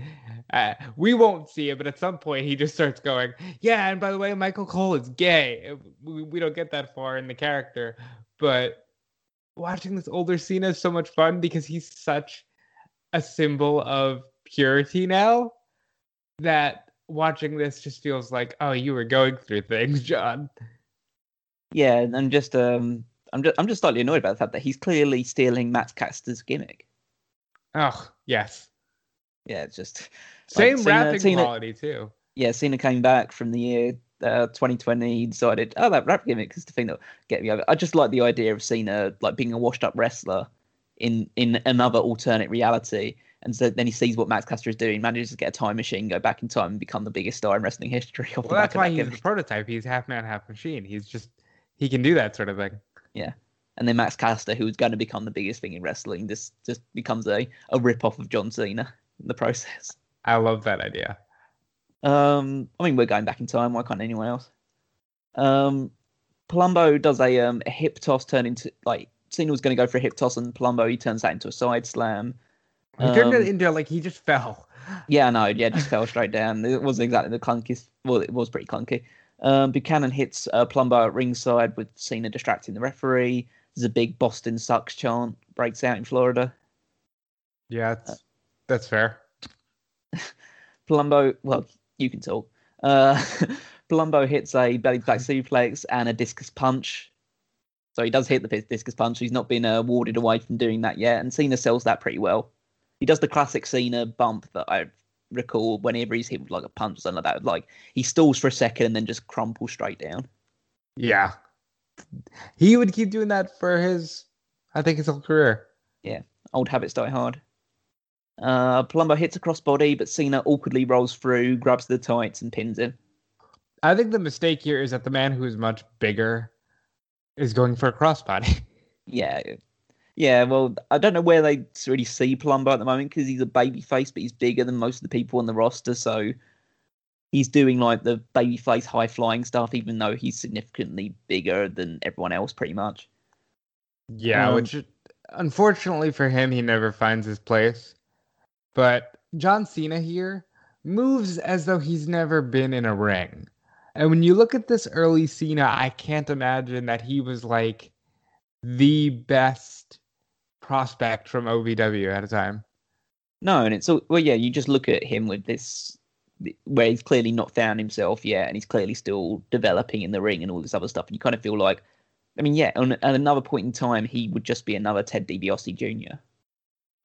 uh, we won't see it, but at some point he just starts going, "Yeah, and by the way, Michael Cole is gay." We, we don't get that far in the character, but watching this older Cena is so much fun because he's such a symbol of purity now that watching this just feels like, "Oh, you were going through things, John."
Yeah, and I'm just um, I'm just I'm just slightly annoyed about the fact that he's clearly stealing Max Caster's gimmick.
Oh, yes.
Yeah, it's just
Same
Cena-
rapping
Cena-
quality too.
yeah. Cena came back from the year uh, 2020. He decided, oh, that rap gimmick is the thing that get me over. I just like the idea of Cena like being a washed-up wrestler in in another alternate reality. And so then he sees what Max Caster is doing, manages to get a time machine, go back in time, and become the biggest star in wrestling history.
Well, that's
of
why
that
he's
gimmick.
the prototype. He's half man, half machine. He's just he can do that sort of thing. Yeah.
And then Max Caster, who's going to become the biggest thing in wrestling, just just becomes a a rip off of John Cena in the process.
I love that idea.
Um, I mean, we're going back in time. Why can't anyone else? Um, Palumbo does a um a hip toss turn into like Cena was going to go for a hip toss, and Palumbo he turns that into a side slam.
He turned
Um,
it into like he just fell.
Yeah, no, yeah, just fell straight down. It wasn't exactly the clunkiest. Well, it was pretty clunky. Um, Buchanan hits uh, Palumbo at ringside with Cena distracting the referee. There's a big Boston sucks chant breaks out in Florida.
Yeah, that's, that's fair. [LAUGHS]
Palumbo, well, you can talk. Uh, [LAUGHS] Palumbo hits a belly to back [LAUGHS] suplex and a discus punch. So he does hit the discus punch. He's not been uh, warded away from doing that yet, and Cena sells that pretty well. He does the classic Cena bump that I've recall whenever he's hit with like a punch or something like that, like he stalls for a second and then just crumples straight down.
Yeah. He would keep doing that for his, I think, his whole career.
Yeah, old habits die hard. Uh, Palumbo hits a crossbody, but Cena awkwardly rolls through, grabs the tights, and pins him.
I think the mistake here is that the man who's much bigger is going for a crossbody. [LAUGHS]
Yeah, yeah. Well, I don't know where they really see Palumbo at the moment because he's a baby face, but he's bigger than most of the people on the roster, so he's doing like the baby face high flying stuff, even though he's significantly bigger than everyone else, pretty much.
Yeah,
Um,
which unfortunately for him, he never finds his place. But John Cena here moves as though he's never been in a ring. And when you look at this early Cena, I can't imagine that he was like the best prospect from OVW at a time.
No, and it's all well, yeah. You just look at him with this, where he's clearly not found himself yet, and he's clearly still developing in the ring and all this other stuff. And you kind of feel like, I mean, yeah, on, at another point in time, he would just be another Ted DiBiase Jr.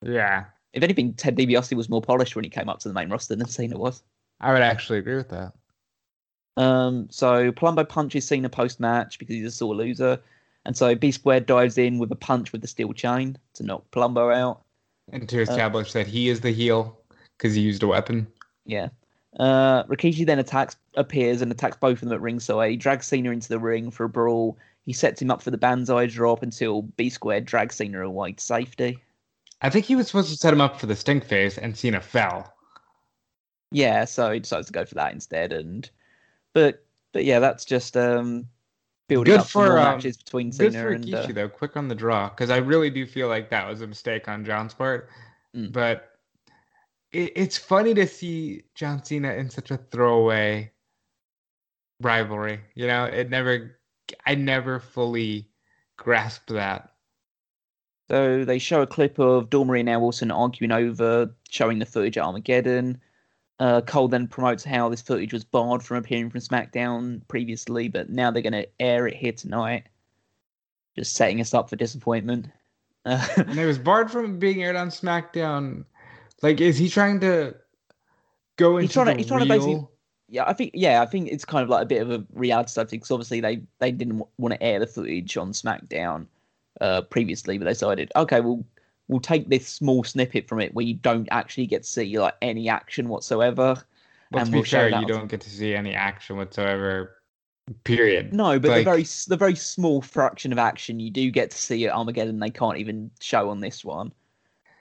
Yeah,
If anything, Ted DiBiase was more polished when he came up to the main roster than Cena was.
I would actually agree with that.
Um, so Palumbo punches Cena post match because he's a sore loser, and so B Squared dives in with a punch with the steel chain to knock Palumbo out.
And to establish that he is the heel because he used a weapon.
Yeah. Uh, Rikishi then attacks, appears and attacks both of them at ringside. He drags Cena into the ring for a brawl. He sets him up for the banzai drop until B Squared drags Cena away to safety.
I think he was supposed to set him up for the stink face, and Cena fell.
Yeah, so he decides to go for that instead. And but but yeah, that's just um building
Good
up
for
more
um,
matches between
Good
Cena
for
and uh,
Rikishi though, quick on the draw, because I really do feel like that was a mistake on John's part.
Mm.
But it, it's funny to see John Cena in such a throwaway rivalry. You know, it never, I never fully grasped that.
So they show a clip of Marie and Wilson arguing over showing the footage at Armageddon. Uh, Cole then promotes how this footage was barred from appearing from SmackDown previously, but now they're going to air it here tonight. Just setting us up for disappointment. Uh, [LAUGHS]
And it was barred from being aired on SmackDown. Like, is he trying to go into
He's trying to- he's trying to basically- yeah, I think yeah, I think it's kind of like a bit of a reality stuff because obviously they they didn't want to air the footage on SmackDown uh, previously, but they decided okay, we'll we'll take this small snippet from it where you don't actually get to see like any action whatsoever.
Well,
and
to
we'll show
fair, you don't get to see any action whatsoever. Period.
No, but the
Like-
very the very small fraction of action you do get to see at Armageddon they can't even show on this one.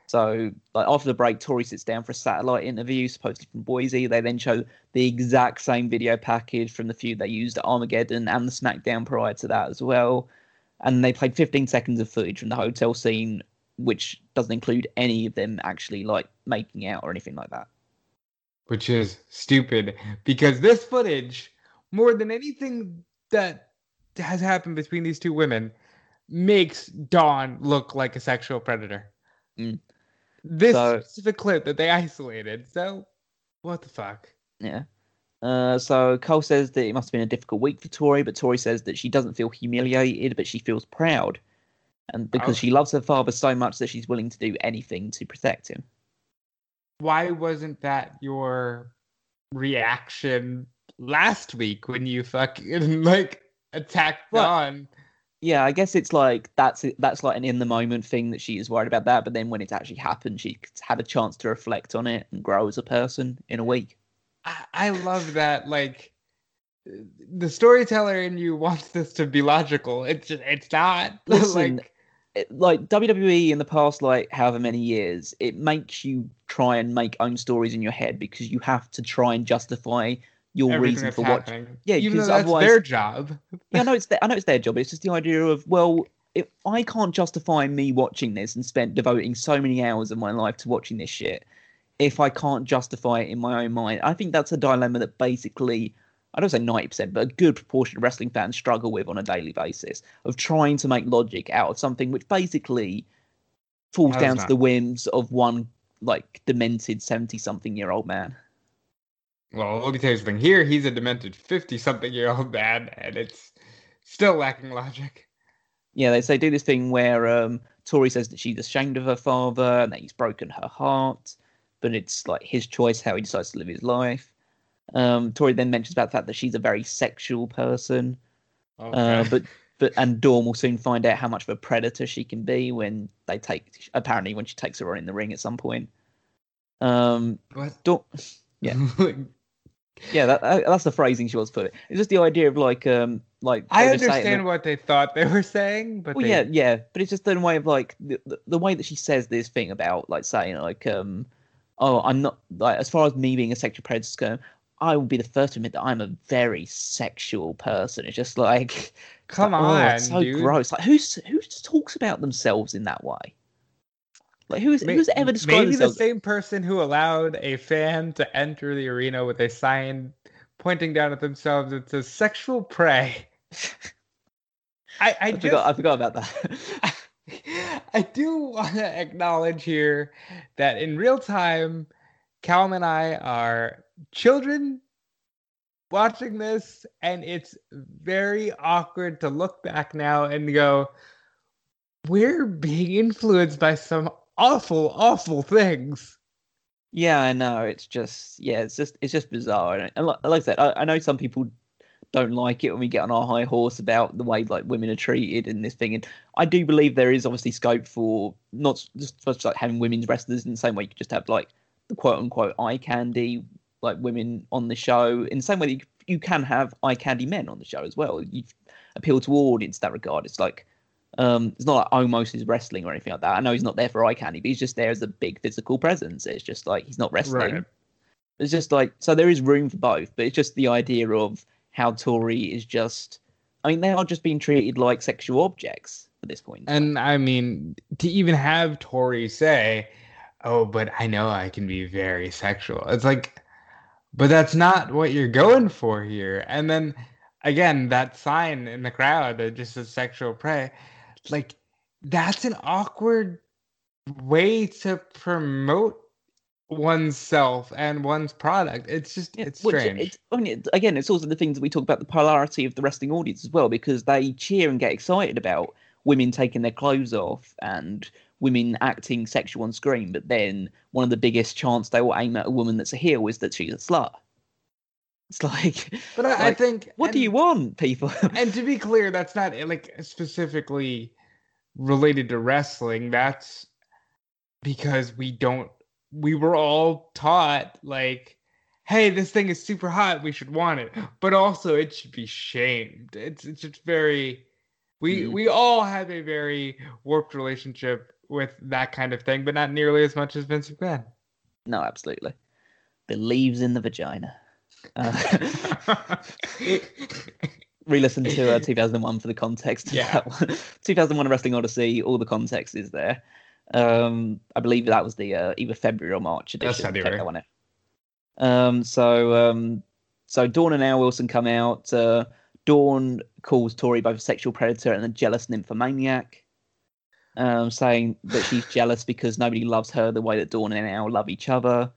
So like after the break, Torrie sits down for a satellite interview, supposedly from Boise. They then show the exact same video package from the feud they used at Armageddon and the SmackDown prior to that as well. And they played 15 seconds of footage from the hotel scene, which doesn't include any of them actually like making out or anything like that.
which is stupid because this footage, more than anything that has happened between these two women, makes Dawn look like a sexual predator.
Mm.
This
So-
specific clip that they isolated. So, what the fuck?
Yeah. Uh, so Cole says that it must have been a difficult week for Torrie, but Torrie says that she doesn't feel humiliated, but she feels proud, and because
Oh.
she loves her father so much that she's willing to do anything to protect him.
Why wasn't that your reaction last week when you fucking [LAUGHS] like attacked
Well,
Dawn?
Yeah, I guess it's like that's that's like an in the moment thing that she is worried about that, but then when it's actually happened, she's had a chance to reflect on it and grow as a person in a week.
I, I love that. Like the storyteller in you wants this to be logical. It's just it's not. [LAUGHS]
Listen,
like
it, like WWE in the past, like however many years, it makes you try and make own stories in your head because you have to try and justify your reason for watching. Yeah,
because though
'cause
that's
otherwise-
their job. [LAUGHS]
Yeah, I know it's their, I know it's their job. It's just the idea of well, if I can't justify me watching this and spend devoting so many hours of my life to watching this shit, if I can't justify it in my own mind, I think that's a dilemma that basically. I don't say ninety percent, but a good proportion of wrestling fans struggle with on a daily basis of trying to make logic out of something which basically falls down to the whims of one like demented seventy-something-year-old man.
Well, let me tell you something. Here, he's a demented fifty-something-year-old man, and it's still lacking logic.
Yeah, they say do this thing where um, Torrie says that she's ashamed of her father and that he's broken her heart. But it's like his choice how he decides to live his life. Um, Torrie then mentions about the fact that she's a very sexual person,
Okay.
uh, [LAUGHS] but but and Dawn will soon find out how much of a predator she can be when they take apparently when she takes her on in the ring at some point. Um,
what?
Dawn, [LAUGHS] Yeah. yeah, that, that- that's the phrasing she was put. It. It's just the idea of like um like
I understand what they thought they were saying, but
well,
they,
yeah, yeah, but it's just the way of like the, the, the way that she says this thing about like saying like um, oh, I'm not like as far as me being a sexual predator go, I will be the first to admit that I'm a very sexual person. It's just like [LAUGHS]
come
oh,
on,
it's so
dude.
gross. Like who's who just talks about themselves in that way? Like who's
May-
who's ever described
Maybe the same person who allowed a fan to enter the arena with a sign pointing down at themselves that says "sexual prey." [LAUGHS] I, I,
I
just,
forgot. I forgot about that. [LAUGHS] [LAUGHS]
I do want to acknowledge here that in real time, Calum and I are children watching this, and it's very awkward to look back now and go, we're being influenced by some awful, awful things.
Yeah, I know. It's just yeah, it's just it's just bizarre. And, like I said, I, I know some people don't like it when we get on our high horse about the way like women are treated and this thing. And I do believe there is obviously scope for not just like having women's wrestlers in the same way you could just have like the quote unquote eye candy like women on the show in the same way that you, you can have eye candy men on the show as well. You appeal to audience in that regard. It's like um, it's not like almost is wrestling or anything like that. I know he's not there for eye candy, but he's just there as a big physical presence. It's just like he's not wrestling.
Right.
It's just like so there is room for both, but it's just the idea of how Torrie is just. I mean, they are just being treated like sexual objects at this point.
And I mean, to even have Torrie say, "Oh, but I know I can be very sexual," it's like, but that's not what you're going for here. And then again, that sign in the crowd that just says "sexual prey," like that's an awkward way to promote oneself and one's product. It's just
Yeah,
it's strange.
It's, oh, I mean, it- again, it's also the things that we talk about the polarity of the wrestling audience as well, because they cheer and get excited about women taking their clothes off and women acting sexual on screen. But then one of the biggest chants they will aim at a woman that's a heel is that she's a slut. It's [LAUGHS] like,
but I, I think
what do you want, people? [LAUGHS]
and to be clear, that's not like specifically related to wrestling. That's because we don't. We were all taught like, "Hey, this thing is super hot. We should want it," but also it should be shamed. It's it's just very. We
Mhm.
we all have a very warped relationship with that kind of thing, but not nearly as much as Vince McMahon.
no, absolutely. Believes in the vagina. Uh, [LAUGHS] re-listen to uh, 2001 for the context.
Yeah.
that one. [LAUGHS] 2001 A Wrestling Odyssey. All the context is there. Um, I believe that was the uh, either February or March edition.
That's
Check
February.
that one out. Um, so um, so Dawn and Al Wilson come out. Uh, Dawn calls Torrie both a sexual predator and a jealous nymphomaniac. Um, saying that she's [LAUGHS] jealous because nobody loves her the way that Dawn and Al love each other.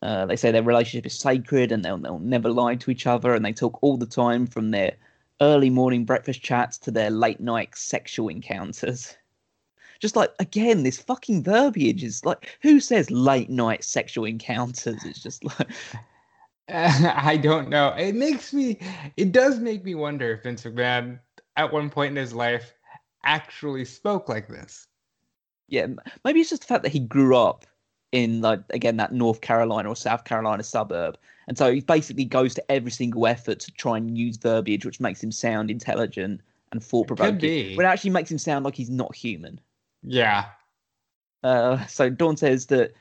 Uh, they say their relationship is sacred and they'll, they'll never lie to each other, and they talk all the time from their early morning breakfast chats to their late night sexual encounters. Just like again, this fucking verbiage is like, who says late night sexual encounters? It's just [LAUGHS] like, [LAUGHS]
I don't know. It makes me. It does make me wonder if Vince McMahon, at one point in his life, actually spoke like this.
yeah, maybe it's just the fact that he grew up in like again that North Carolina or South Carolina suburb, and so he basically goes to every single effort to try and use verbiage which makes him sound intelligent and thought provoking,
be.
but actually makes him sound like he's not human.
Yeah.
Uh, so Dawn says that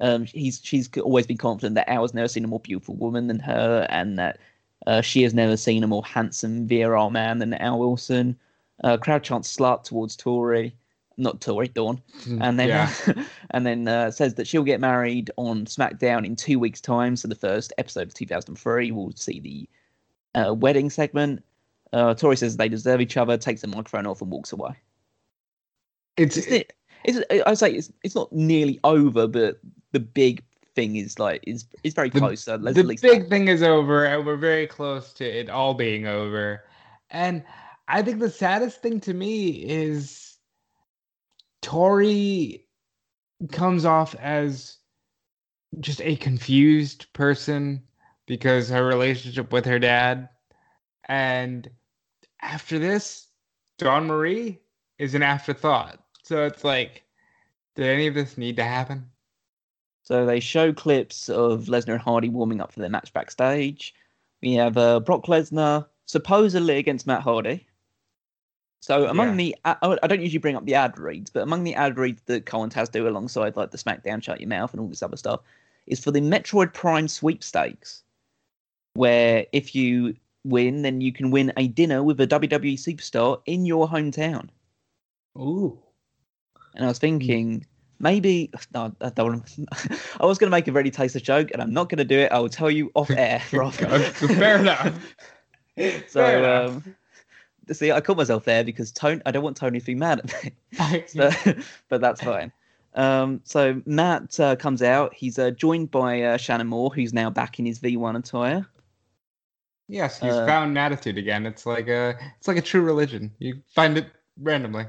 um, he's she's always been confident that Al has never seen a more beautiful woman than her, and that uh, she has never seen a more handsome, virile man than Al Wilson. Uh, crowd chants "slut" towards Torrie, not Torrie, Dawn, and then
yeah. [LAUGHS]
and then uh, says that she'll get married on SmackDown in two weeks' time. So the first episode of 2003 will see the uh, wedding segment. Uh, Torrie says they deserve each other, takes the microphone off, and walks away.
It's
it? It's, I say it's it's not nearly over, but the big thing is like is is very
The-
close. So
the big thing is over, and we're very close to it all being over. And I think the saddest thing to me is Torrie comes off as just a confused person because her relationship with her dad. And after this, Dawn Marie is an afterthought. So it's like, did any of this need to happen?
So they show clips of Lesnar and Hardy warming up for their match backstage. We have uh, Brock Lesnar supposedly against Matt Hardy. So among yeah. the, I don't usually bring up the ad reads, but among the ad reads that Cole and Taz do alongside like the SmackDown Shut Your Mouth and all this other stuff, is for the Metroid Prime sweepstakes, where if you win, then you can win a dinner with a WWE superstar in your hometown.
Ooh.
And I was thinking, maybe [SIGHS] no, I don't. [LAUGHS] I was going to make a very tasteless joke, and I'm not going to do it. I will tell you off [LAUGHS] air.
Fair enough. [LAUGHS]
So, Fair enough. Um, see, I caught myself there because Tony. I don't want Tony to be mad at me, so, but that's fine. Um, so Matt uh, comes out. He's uh, joined by uh, Shannon Moore, who's now back in his V1 attire.
Yes, he's uh, found an attitude again. It's like a, it's like a true religion. You find it randomly.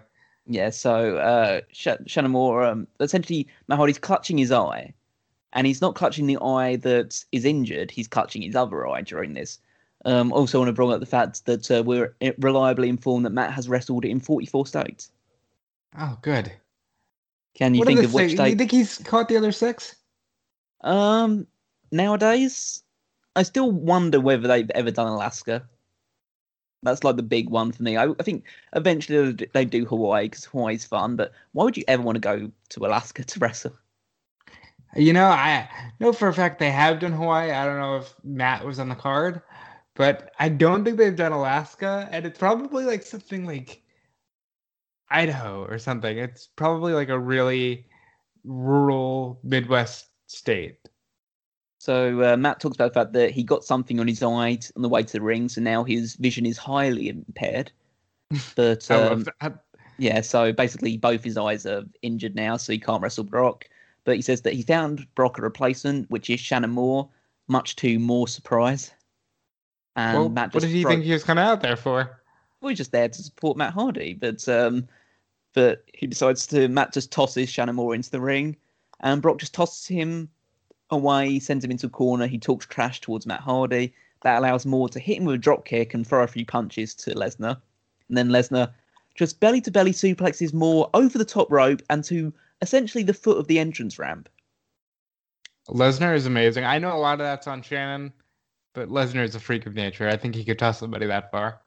Yeah. So uh, Sh- Shannon Moore, um, essentially, Matt Hardy's clutching his eye, and he's not clutching the eye that is injured. He's clutching his other eye during this. Um, also, want to bring up the fact that uh, we're reliably informed that Matt has wrestled in 44 states.
Oh, good.
Can you what think of which state?
You think he's caught the other six?
Um, nowadays, I still wonder whether they've ever done Alaska. That's like the big one for me. I, I think eventually they do Hawaii because Hawaii's fun, but why would you ever want to go to Alaska to wrestle?
You know, I know for a fact they have done Hawaii. I don't know if Matt was on the card, but I don't think they've done Alaska, and it's probably like something like Idaho or something. It's probably like a really rural Midwest state.
So uh, Matt talks about the fact that he got something on his eye on the way to the ring, so now his vision is highly impaired. [LAUGHS] But um, yeah, so basically both his eyes are injured now, so he can't wrestle Brock. But he says that he found Brock a replacement, which is Shannon Moore, much to more surprise.
And well, Matt what did he think he was coming out there for?
Well, he's just there to support Matt Hardy, but um, but he decides to. Matt just tosses Shannon Moore into the ring, and Brock just tosses him away, sends him into a corner. He talks trash towards Matt Hardy. That allows Moore to hit him with a drop kick and throw a few punches to Lesnar. And then Lesnar just belly to belly suplexes Moore over the top rope and to essentially the foot of the entrance ramp.
Lesnar is amazing. I know a lot of that's on Shannon, but Lesnar is a freak of nature. I think he could toss somebody that far.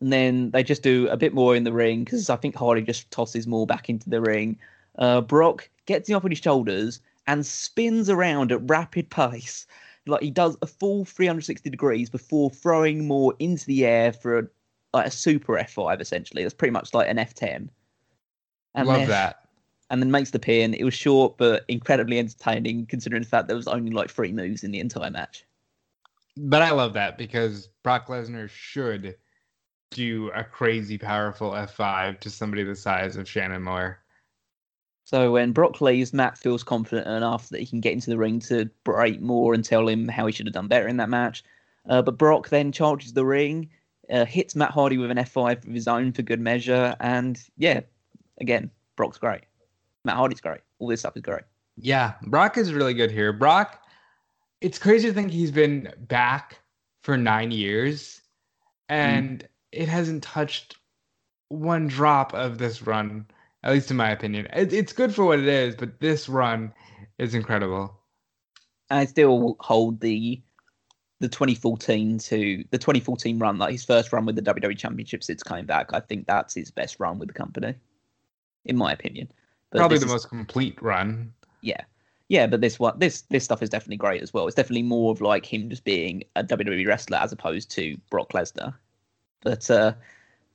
And then they just do a bit more in the ring because I think Hardy just tosses Moore back into the ring. Uh, Brock gets him up on his shoulders and spins around at rapid pace. Like he does a full 360 degrees before throwing more into the air for a, like a super F5 essentially. That's pretty much like an F10.
And Love then, that.
And then makes the pin. It was short but incredibly entertaining considering the fact there was only like three moves in the entire match.
But I love that because Brock Lesnar should do a crazy powerful F5 to somebody the size of Shannon Moore.
So when Brock leaves, Matt feels confident enough that he can get into the ring to berate Moore and tell him how he should have done better in that match. Uh, but Brock then charges the ring, uh, hits Matt Hardy with an F5 of his own for good measure, and yeah, again, Brock's great. Matt Hardy's great. All this stuff is great.
Yeah, Brock is really good here. Brock, it's crazy to think he's been back for nine years, and mm. it hasn't touched one drop of this run at least in my opinion. It, it's good for what it is, but this run is incredible.
I still hold the the 2014 to the 2014 run, like his first run with the WWE Championship since coming back. I think that's his best run with the company, in my opinion.
But Probably the is, most complete run.
Yeah, yeah, but this one, this this stuff is definitely great as well. It's definitely more of like him just being a WWE wrestler as opposed to Brock Lesnar. But uh,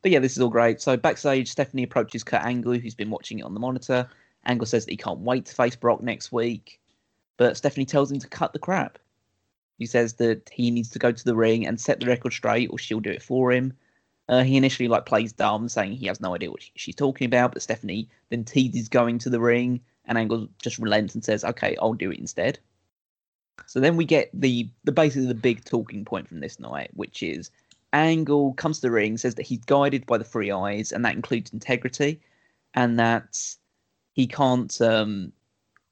but yeah, this is all great. So backstage, Stephanie approaches Kurt Angle, who's been watching it on the monitor. Angle says that he can't wait to face Brock next week, but Stephanie tells him to cut the crap. He says that he needs to go to the ring and set the record straight, or she'll do it for him. Uh, he initially like plays dumb, saying he has no idea what she's talking about, but Stephanie then teases going to the ring, and Angle just relents and says, "Okay, I'll do it instead." So then we get the the basically the big talking point from this night, which is Angle comes to the ring, says that he's guided by the three eyes, and that includes integrity, and that he can't um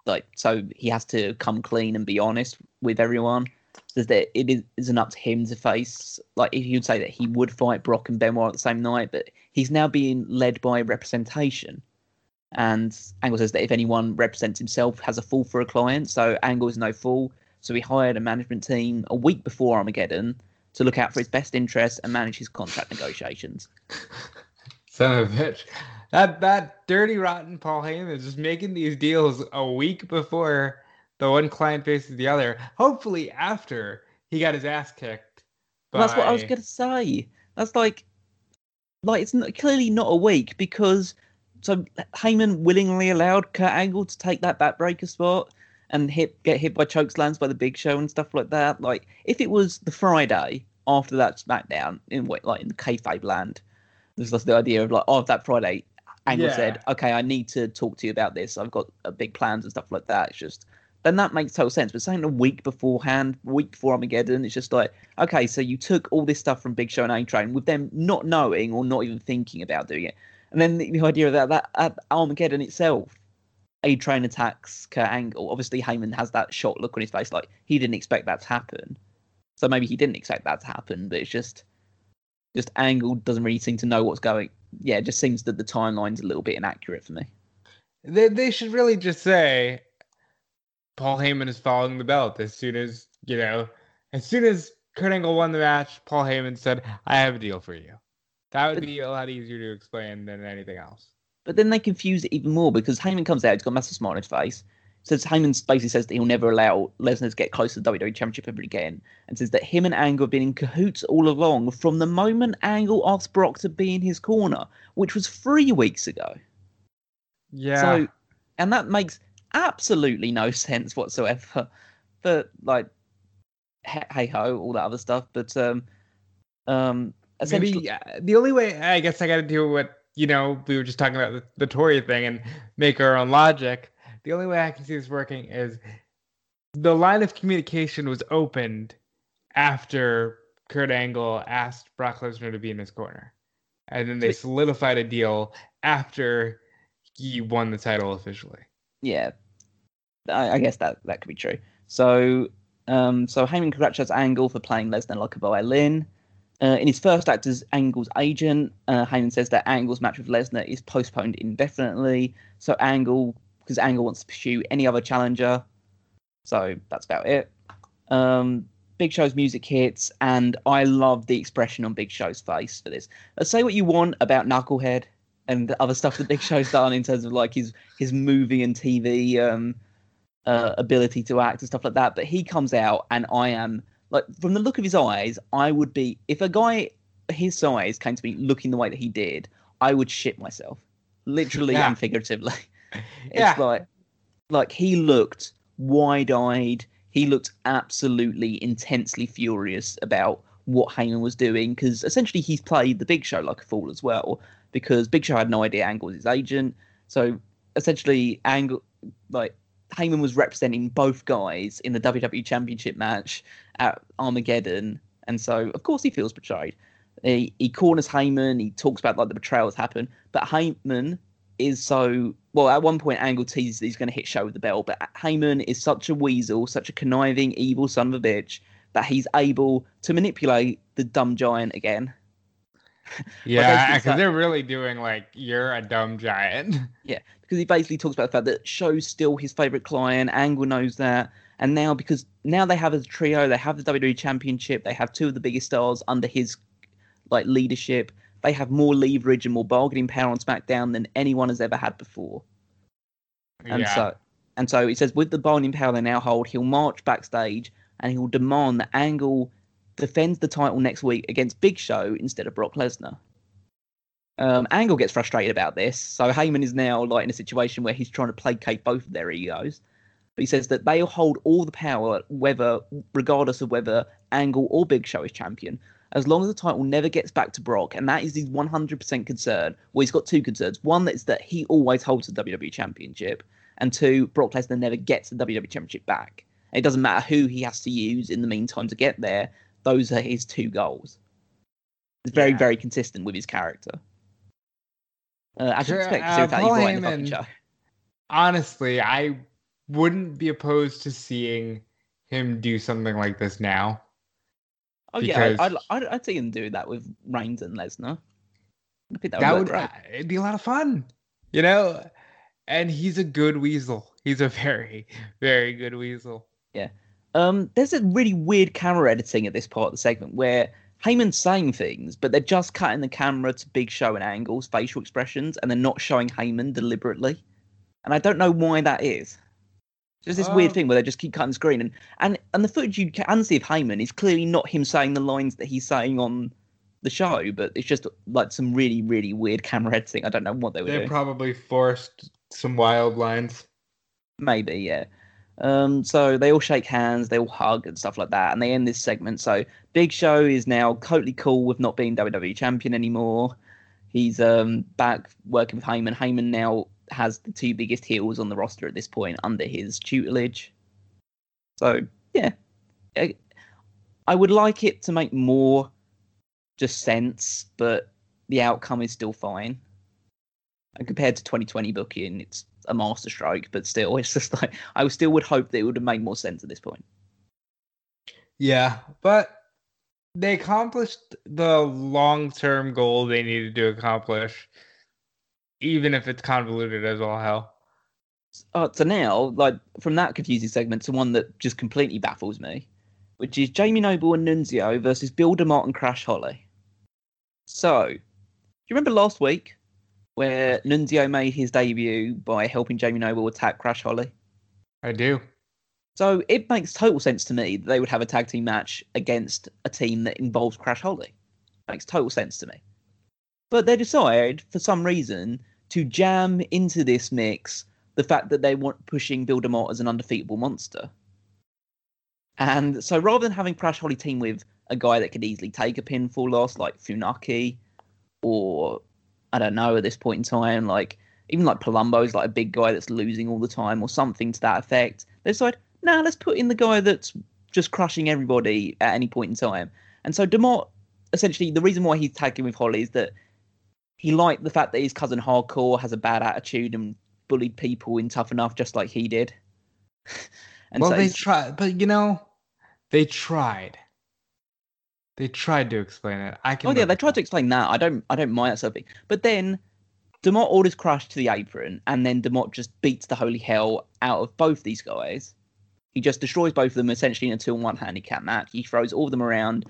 like so he has to come clean and be honest with everyone. Says that it is, isn't up to him to face like if you'd say that he would fight Brock and Benoit at the same night, but he's now being led by representation. And Angle says that if anyone represents himself, has a fool for a client. So Angle is no fool. So he hired a management team a week before Armageddon to look out for his best interests and manage his contract negotiations. [LAUGHS]
Son of a bitch. That that dirty rotten Paul Heyman is just making these deals a week before the one client faces the other. Hopefully after he got his ass kicked.
By... That's what I was gonna say. That's like, like it's not, clearly not a week because so Heyman willingly allowed Kurt Angle to take that backbreaker spot and hit get hit by chokeslams by the Big Show and stuff like that. Like if it was the Friday after that SmackDown in like in the kayfabe land, there's just the idea of like oh that Friday Angle yeah. said, "Okay, I need to talk to you about this. I've got uh, big plans and stuff like that." It's just then that makes total sense. But saying a week beforehand, week before Armageddon, it's just like, okay, so you took all this stuff from Big Show and A Train with them not knowing or not even thinking about doing it, and then the, the idea of that that at Armageddon itself, A Train attacks Kurt Angle. Obviously, Heyman has that shocked look on his face, like he didn't expect that to happen. So maybe he didn't expect that to happen, but it's just just Angle doesn't really seem to know what's going yeah, it just seems that the timeline's a little bit inaccurate for me.
They they should really just say Paul Heyman is following the belt as soon as you know, as soon as Kurt Angle won the match, Paul Heyman said, "I have a deal for you." That would be a lot easier to explain than anything else.
But then they confuse it even more because Heyman comes out, he's got a massive smile on his face, says Heyman basically says that he'll never allow Lesnar to get close to the WWE Championship ever again, and says that him and Angle have been in cahoots all along from the moment Angle asked Brock to be in his corner, which was three weeks ago.
Yeah.
So, and that makes absolutely no [LAUGHS] sense whatsoever. But like, hey ho, all that other stuff. But um, um,
essentially, Maybe, uh, the only way I guess I got to deal with you know we were just talking about the, the Torrie thing and make our own logic the only way I can see this working is the line of communication was opened after Kurt Angle asked Brock Lesnar to be in his corner. And then they solidified a deal after he won the title officially.
Yeah. I, I guess that, that could be true. So um, so Heyman congratulates Angle for playing Lesnar like a violin. Uh, in his first act as Angle's agent, uh, Heyman says that Angle's match with Lesnar is postponed indefinitely. So Angle because Angle wants to pursue any other challenger. So that's about it. Um, Big Show's music hits, and I love the expression on Big Show's face for this. Let's say what you want about Knucklehead and the other stuff that Big Show's [LAUGHS] done in terms of like his his movie and TV um, uh, ability to act and stuff like that, but he comes out, and I am like from the look of his eyes, I would be if a guy his size came to me looking the way that he did, I would shit myself, literally yeah. and figuratively. [LAUGHS] It's yeah. like like he looked wide-eyed. He looked absolutely intensely furious about what Heyman was doing because essentially he's played the Big Show like a fool as well because Big Show had no idea Angle was his agent. So essentially, Angle like Heyman was representing both guys in the WWE Championship match at Armageddon, and so of course he feels betrayed. He, he corners Heyman. He talks about like the betrayals happen, but Heyman is so well. At one point, Angle teases he's going to hit show with the bell, but Heyman is such a weasel, such a conniving, evil son of a bitch that he's able to manipulate the dumb giant again.
Yeah, [LAUGHS] because they're really doing like you're a dumb giant.
Yeah, because he basically talks about the fact that Show's still his favorite client. Angle knows that, and now because now they have a trio, they have the WWE Championship, they have two of the biggest stars under his like leadership they have more leverage and more bargaining power on SmackDown than anyone has ever had before. And yeah. so and so he says with the bargaining power they now hold, he'll march backstage and he'll demand that Angle defends the title next week against Big Show instead of Brock Lesnar. Um, Angle gets frustrated about this, so Heyman is now like in a situation where he's trying to placate both of their egos. But he says that they'll hold all the power, whether regardless of whether Angle or Big Show is champion as long as the title never gets back to Brock, and that is his 100% concern. Well, he's got two concerns. One is that he always holds the WWE Championship, and two, Brock Lesnar never gets the WWE Championship back. It doesn't matter who he has to use in the meantime to get there. Those are his two goals. It's very, yeah. very consistent with his character. Uh, as you expect, uh, Paul Heyman,
Honestly, I wouldn't be opposed to seeing him do something like this now.
Oh yeah, I'd, I'd, I'd see him do that with Reigns and Lesnar. I think that,
That
would,
would
work great.
it'd be a lot of fun, you know. And he's a good weasel. He's a [LAUGHS] very, very good weasel. Yeah.
Um, there's a really weird camera editing at this part of the segment where Heyman's saying things, but they're just cutting the camera to Big Show and angles, facial expressions, and they're not showing Heyman deliberately. And I don't know why that is. Just this weird
Uh,
thing where they just keep cutting the screen, and and and the footage you can see of Heyman is clearly not him saying the lines that he's saying on the show, but it's just like some really really weird camera editing. I don't know what they were
They
doing.
probably forced some wild lines.
Maybe, yeah. Um, so they all shake hands, they all hug and stuff like that, and they end this segment. So Big Show is now totally cool with not being WWE champion anymore. He's um back working with Heyman. Heyman now has the two biggest heels on the roster at this point under his tutelage. So yeah, I, I would like it to make more just sense, but the outcome is still fine. And compared to 2020 booking, it's a masterstroke, but still, [LAUGHS] it's just like I still would hope that it would have made more sense at this point.
Yeah, but they accomplished the long-term goal they needed to accomplish, even if it's convoluted as all hell.
Uh, so now, like from that confusing segment to one that just completely baffles me, which is Jamie Noble and Nunzio versus Bill DeMott and Crash Holly. So, do you remember last week where Nunzio made his debut by helping Jamie Noble attack Crash Holly?
I do.
So it makes total sense to me that they would have a tag team match against a team that involves Crash Holly. Makes total sense to me. But they decide, for some reason, to jam into this mix the fact that they want pushing Bill DeMott as an undefeatable monster. And so rather than having Crash Holly team with a guy that could easily take a pinfall loss like Funaki, or I don't know at this point in time, like even like Palumbo's like a big guy that's losing all the time or something to that effect. They decide, nah, let's put in the guy that's just crushing everybody at any point in time. And so Demott, essentially, the reason why he's tagging with Holly is that he liked the fact that his cousin Hardcore has a bad attitude and bullied people in Tough Enough just like he did. [LAUGHS] and
well,
so
they tried, but you know, they tried. They tried to explain it. I can.
Oh yeah, they tried to explain that. I don't I don't mind that sort of thing. But then Demott orders Crash to the apron, and then Demott just beats the holy hell out of both these guys. He just destroys both of them essentially in a two on one handicap match. He throws all of them around.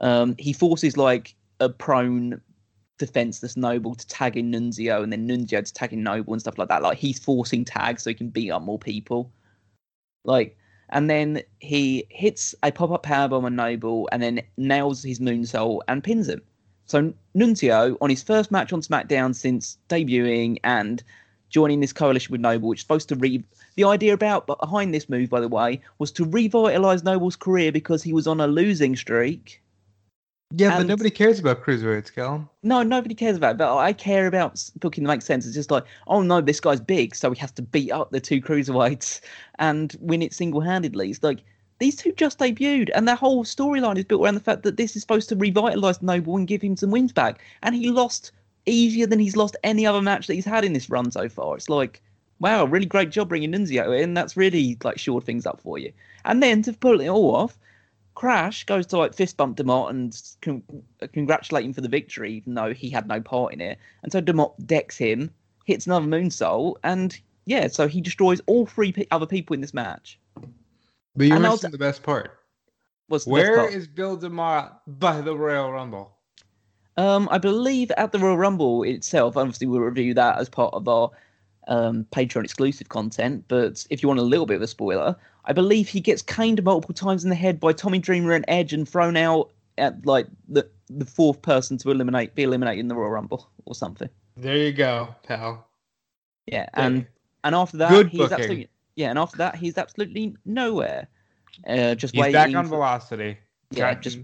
Um, he forces like a prone defenseless Noble to tag in Nunzio, and then Nunzio to tag in Noble and stuff like that. Like he's forcing tags so he can beat up more people. Like and then he hits a pop-up powerbomb on Noble and then nails his moonsault and pins him. So Nunzio, on his first match on SmackDown since debuting and joining this coalition with Noble, which is supposed to re the idea about behind this move, by the way, was to revitalize Noble's career because he was on a losing streak.
Yeah, but nobody cares about cruiserweights, Callum.
No, nobody cares about it, but I care about booking that makes sense. It's just like, oh no, this guy's big, so he has to beat up the two cruiserweights and win it single handedly. It's like these two just debuted, and their whole storyline is built around the fact that this is supposed to revitalize Noble and give him some wins back. And he lost easier than he's lost any other match that he's had in this run so far. It's like, wow, really great job bringing Nunzio in. That's really like shored things up for you. And then to pull it all off, Crash goes to like fist bump Demott and con- congratulate him for the victory, even though he had no part in it. And so Demott decks him, hits another moonsault, and yeah, so he destroys all three pe- other people in this match.
But you're
And
missing the best part.
What's
Where
part?
is Bill DeMott by the Royal Rumble?
Um, I believe at the Royal Rumble itself, obviously we'll review that as part of our um, Patreon exclusive content. But if you want a little bit of a spoiler, I believe he gets caned multiple times in the head by Tommy Dreamer and Edge and thrown out at like the the fourth person to eliminate be eliminated in the Royal Rumble or something.
There you go, pal.
Yeah, and and after that
Good
he's
booking.
absolutely yeah, and after that he's absolutely nowhere. Uh, just
He's
waiting.
back on
for-
Velocity.
Yeah, just-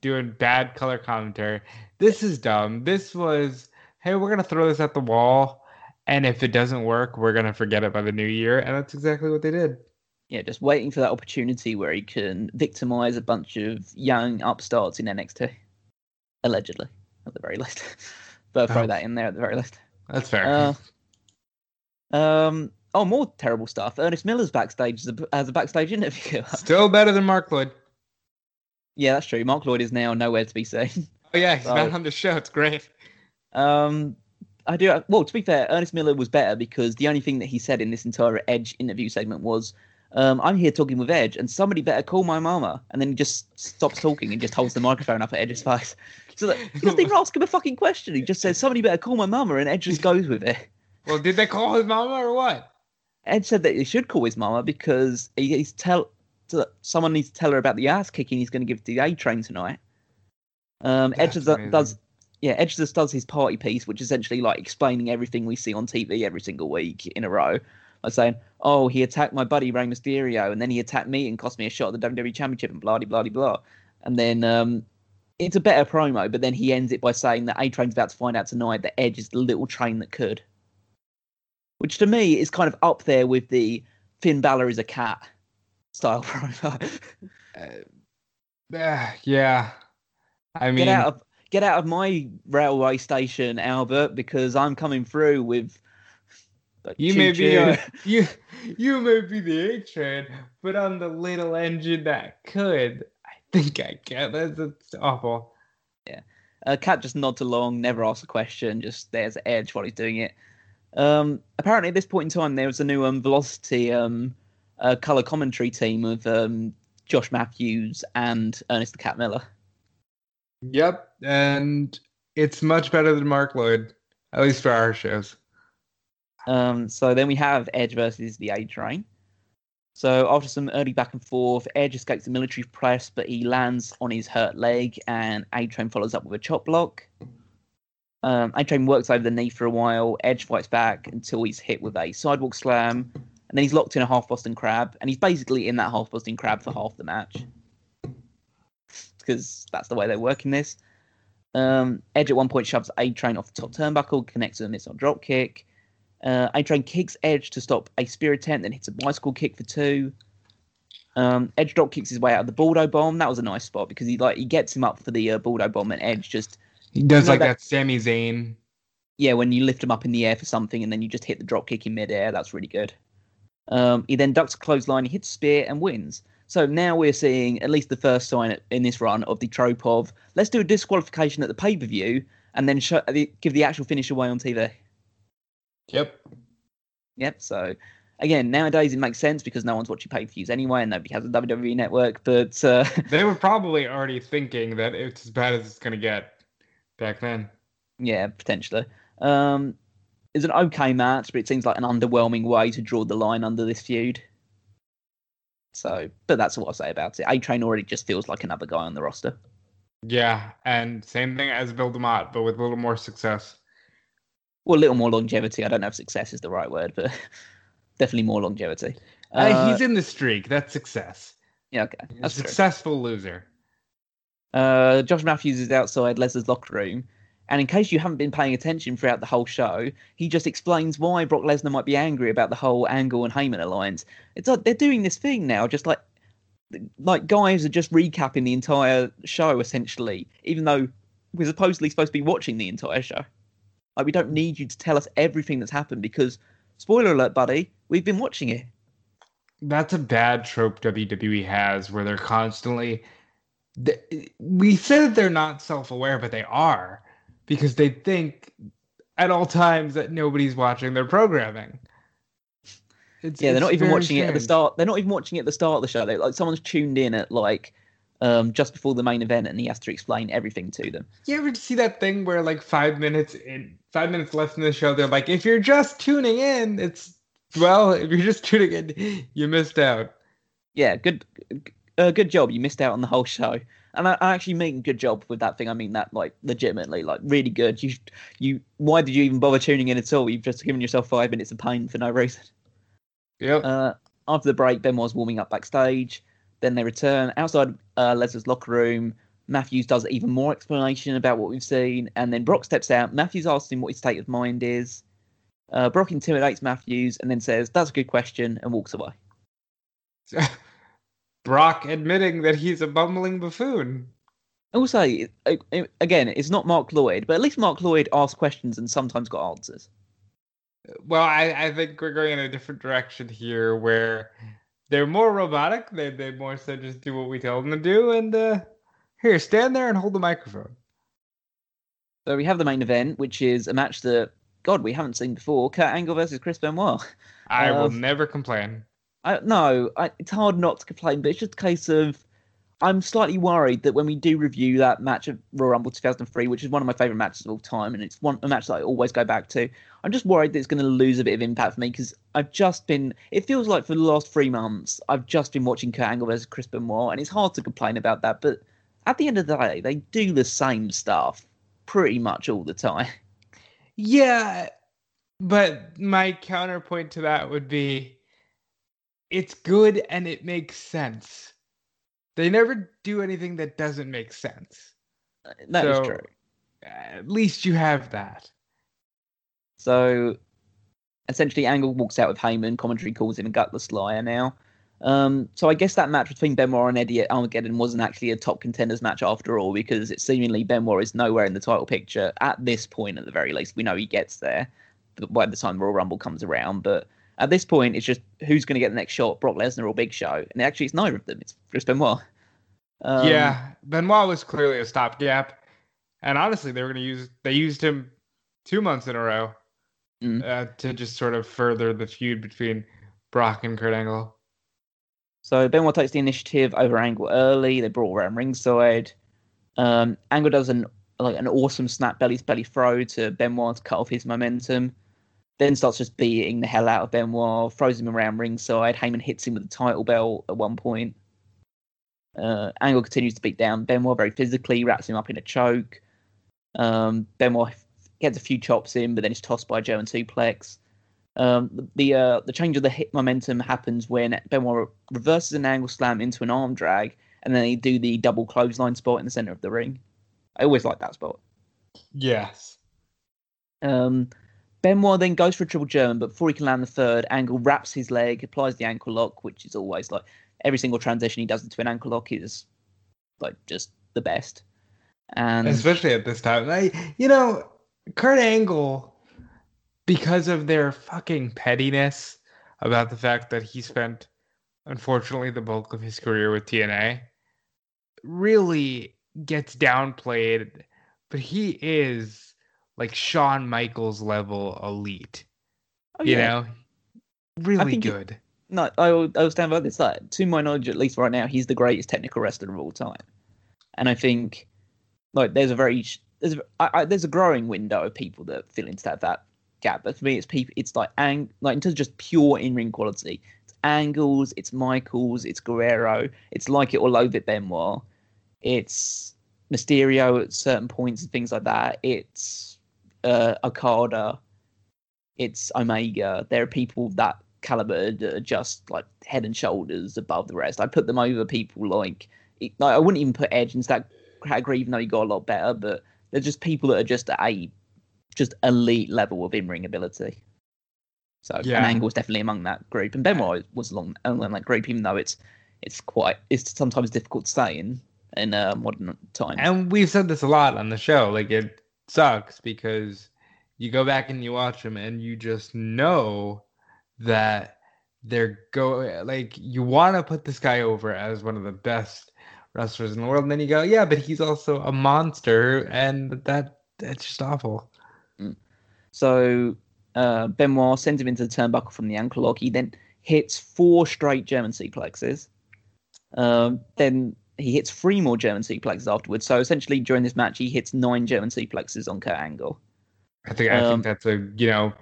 doing bad color commentary. This is dumb. This was, hey, we're gonna throw this at the wall, and if it doesn't work, we're gonna forget it by the new year, and that's exactly what they did.
yeah, just waiting for that opportunity where he can victimize a bunch of young upstarts in NXT, allegedly, at the very least. [LAUGHS] but throw
Oh.
that in there at the very least.
That's fair.
Uh, um, oh, more terrible stuff. Ernest Miller's backstage as a, backstage interview. [LAUGHS]
Still better than Mark Lloyd.
yeah, that's true. Mark Lloyd is now nowhere to be seen.
Oh yeah, he's [LAUGHS]
So-
back on the show. It's great.
Um, I do. Well, to be fair, Ernest Miller was better because the only thing that he said in this entire Edge interview segment was, um, "I'm here talking with Edge, and somebody better call my mama." And then he just stops talking and just holds the microphone up at Edge's face. So that, he doesn't even ask him a fucking question. He just says, "Somebody better call my mama," and Edge just goes with it.
Well, did they call his mama or what?
Ed said that he should call his mama because he, he's tell to, someone needs to tell her about the ass kicking he's going to give to the A train tonight. Um, does yeah, Edge just does his party piece, which is essentially like explaining everything we see on TV every single week in a row. Like saying, "Oh, he attacked my buddy Rey Mysterio, and then he attacked me and cost me a shot at the WWE Championship, and blah blah blah blah." And then um, it's a better promo, but then he ends it by saying that A Train's about to find out tonight that Edge is the little train that could, which to me is kind of up there with the Finn Balor is a cat style [LAUGHS] promo.
Uh, yeah. I mean,
get out of get out of my railway station, Albert, because I'm coming through with.
you may be
choo-choo.
uh, you you may be the A train, but I'm the little engine that could. I think I get it. It's awful.
Yeah, uh, Cat just nods along, never asks a question, just there's Edge while he's doing it. Um, apparently, at this point in time, there was a new um, Velocity um, uh, color commentary team of um, Josh Matthews and Ernest the Cat Miller.
Yep, and it's much better than Mark Lloyd, at least for our shows.
Um, so then we have Edge versus the A Train. So after some early back and forth, Edge escapes the military press, but he lands on his hurt leg, and A Train follows up with a chop block. Um, A Train works over the knee for a while. Edge fights back until he's hit with a sidewalk slam, and then he's locked in a half Boston Crab, and he's basically in that half Boston Crab for half the match because that's the way they work in this. Um, Edge at one point shoves A Train off the top turnbuckle, connects with a missile drop kick. Uh, A Train kicks Edge to stop a spear attempt, then hits a bicycle kick for two. Um, Edge drop kicks his way out of the Baldo bomb. That was a nice spot because he like he gets him up for the uh, bomb, and Edge just
He does
No,
like
that-
that Sami Zayn.
yeah, when you lift him up in the air for something and then you just hit the drop kick in midair, that's really good. Um, he then ducks a clothesline, he hits spear and wins. So now we're seeing at least the first sign in this run of the trope of let's do a disqualification at the pay per view and then show, give the actual finish away on TV.
Yep.
Yep. So again, nowadays it makes sense because no one's watching pay per views anyway and nobody has a WWE network. But uh, [LAUGHS]
They were probably already thinking that it's as bad as it's gonna get back then.
Yeah, potentially. Um, it's an okay match, but it seems like an underwhelming way to draw the line under this feud. So, but that's what I'll say about it. A Train already just feels like another guy on the roster.
Yeah, and same thing as Bill DeMott, but with a little more success.
Well, a little more longevity. I don't know if success is the right word, but [LAUGHS] definitely more longevity.
Uh,
Uh,
he's in the streak. That's success.
yeah, okay,
He's a
that's true.
successful loser.
Uh, Josh Matthews is outside Lesnar's locker room, and in case you haven't been paying attention throughout the whole show, he just explains why Brock Lesnar might be angry about the whole Angle and Heyman alliance. It's like they're doing this thing now, just like like guys are just recapping the entire show essentially, even though we're supposedly supposed to be watching the entire show. Like we don't need you to tell us everything that's happened because spoiler alert, buddy, we've been watching it.
That's a bad trope WWE has where they're constantly. We say that they're not self aware, but they are because they think at all times that nobody's watching their programming. It's,
Yeah, they're not even watching it at the start. They're not even watching it at the start of the show. Like someone's tuned in at like um, just before the main event, and he has to explain everything to them.
You ever see that thing where like five minutes in, five minutes left in the show, they're like, if you're just tuning in, it's well, if you're just tuning in, you missed out.
Yeah, good, uh, good job. You missed out on the whole show, and I, I actually mean good job with that thing. I mean that like legitimately, like really good. You, you, why did you even bother tuning in at all? You've just given yourself five minutes of pain for no reason.
Yep.
Uh, after the break, Benoit's warming up backstage. Then they return outside uh, Lesnar's locker room. Matthews does even more explanation about what we've seen, and then Brock steps out. Matthews asks him what his state of mind is. Uh, Brock intimidates Matthews and then says, "That's a good question," and walks away. [LAUGHS]
Brock admitting that he's a bumbling buffoon.
Also, again, it's not Mark Lloyd, but at least Mark Lloyd asks questions and sometimes got answers.
Well, I, I think we're going in a different direction here where they're more robotic. They they more so just do what we tell them to do. And uh, here, stand there and hold the microphone.
So we have the main event, which is a match that God we haven't seen before: Kurt Angle versus Chris Benoit.
I
Uh,
will never complain.
I, no, I, it's hard not to complain, but it's just a case of I'm slightly worried that when we do review that match of Royal Rumble 2003, which is one of my favorite matches of all time, and it's one a match that I always go back to, I'm just worried that it's going to lose a bit of impact for me because I've just been. It feels like for the last three months I've just been watching Kurt Angle versus Chris Benoit, and it's hard to complain about that. But at the end of the day, they do the same stuff pretty much all the time.
Yeah, but my counterpoint to that would be it's good and it makes sense. They never do anything that doesn't make sense.
That is
So-
true.
At least you have that.
So essentially, Angle walks out with Heyman. Commentary calls him a gutless liar now. Um, so I guess that match between Benoit and Eddie at Armageddon wasn't actually a top contenders match after all, because it seemingly Benoit is nowhere in the title picture at this point, at the very least. We know he gets there by the time Royal Rumble comes around, but at this point, it's just who's going to get the next shot, Brock Lesnar or Big Show, and actually, it's neither of them. It's Chris Benoit. Um,
yeah, Benoit was clearly a stopgap, and honestly, they were going to use they used him two months in a row
Mm.
uh, to just sort of further the feud between Brock and Kurt Angle.
So Benoit takes the initiative over Angle early. They brought around ringside. Um, Angle does an like an awesome snap belly to belly throw to Benoit to cut off his momentum. Then starts just beating the hell out of Benoit, throws him around ringside. Heyman hits him with the title belt at one point. Uh, Angle continues to beat down Benoit very physically, wraps him up in a choke. Um, Benoit gets a few chops in, but then is tossed by a German suplex. Um, the the, uh, the change of the hit momentum happens when Benoit reverses an angle slam into an arm drag, and then they do the double clothesline spot in the center of the ring. I always like that spot.
Yes.
Um, Benoit then goes for a triple German, but before he can land the third, Angle wraps his leg, applies the ankle lock, which is always like every single transition he does into an ankle lock is like just the best. And
especially at this time. Like, you know, Kurt Angle, because of their fucking pettiness about the fact that he spent, unfortunately, the bulk of his career with TNA, really gets downplayed. But he is like Shawn Michaels level elite.
oh,
You
yeah.
know, really
it-
good.
no, I will, I will stand by this. Like, to my knowledge, at least right now, he's the greatest technical wrestler of all time. And I think, like, there's a very there's a, I, I, there's a growing window of people that fill into that that gap. But for me, it's people. It's like ang like in terms of just pure in ring quality. It's Angles, it's Michaels, it's Guerrero. It's like it or loathe it Benoit. It's Mysterio at certain points and things like that. It's uh, Okada. It's Omega. There are people that caliber that are just like head and shoulders above the rest. I put them over people like, like I wouldn't even put Edge into that category, even though he got a lot better. But they're just people that are just at a just elite level of in ring ability. So
Yeah.
and Angle's definitely among that group, and Benoit was along along that group, even though it's it's quite it's sometimes difficult to say in in uh, modern times.
And we've said this a lot on the show. Like it sucks because you go back and you watch them and you just know that they're go like you want to put this guy over as one of the best wrestlers in the world and then you go yeah but he's also a monster and that that's just awful
So uh, Benoit sends him into the turnbuckle from the ankle lock. He then hits four straight German suplexes. Um, then he hits three more German suplexes afterwards. So essentially, during this match, he hits nine German suplexes on Kurt Angle.
i think i
Um,
think that's a you know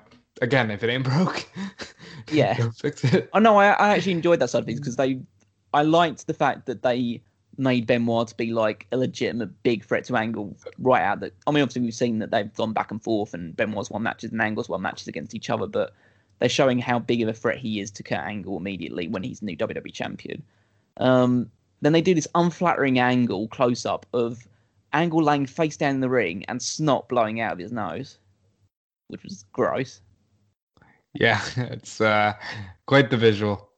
again if it ain't broke [LAUGHS]
Yeah.
don't fix it
Oh no, I, I actually enjoyed that side of things because they, I liked the fact that they made Benoit to be like a legitimate big threat to Angle right out. That I mean, obviously we've seen that they've gone back and forth, and Benoit's won matches and Angle's won matches against each other, but they're showing how big of a threat he is to Kurt Angle immediately when he's new WWE champion. Um, then they do this unflattering angle close up of Angle laying face down in the ring and snot blowing out of his nose, which was gross.
yeah [LAUGHS] it's uh quite the visual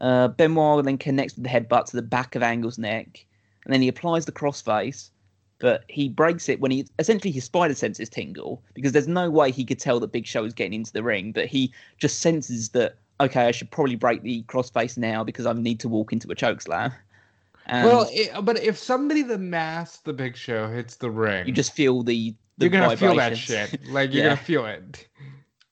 Uh, Benoit then connects with the headbutt to the back of Angle's neck, and then he applies the crossface, but he breaks it when he essentially his spider senses tingle because there's no way he could tell that Big Show is getting into the ring, but he just senses that okay, I should probably break the crossface now because I need to walk into a choke slam.
And well, it, but if somebody that masks the Big Show hits the ring,
you just feel the,
the you're gonna feel that shit. Like you're [LAUGHS] yeah. gonna feel it.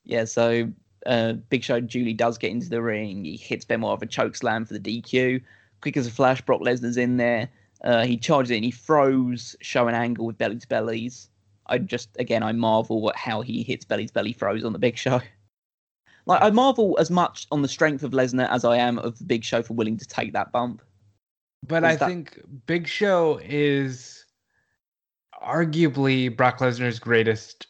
Yeah. So uh, Big Show Julie does get into the ring. He hits Benoit with a choke slam for the DQ. Quick as a flash, Brock Lesnar's in there. Uh, he charges in. He throws Show an angle with belly to bellies. I just again I marvel at how he hits belly to belly throws on the Big Show. Like I marvel as much on the strength of Lesnar as I am of the Big Show for willing to take that bump.
But I that... think Big Show is arguably Brock Lesnar's greatest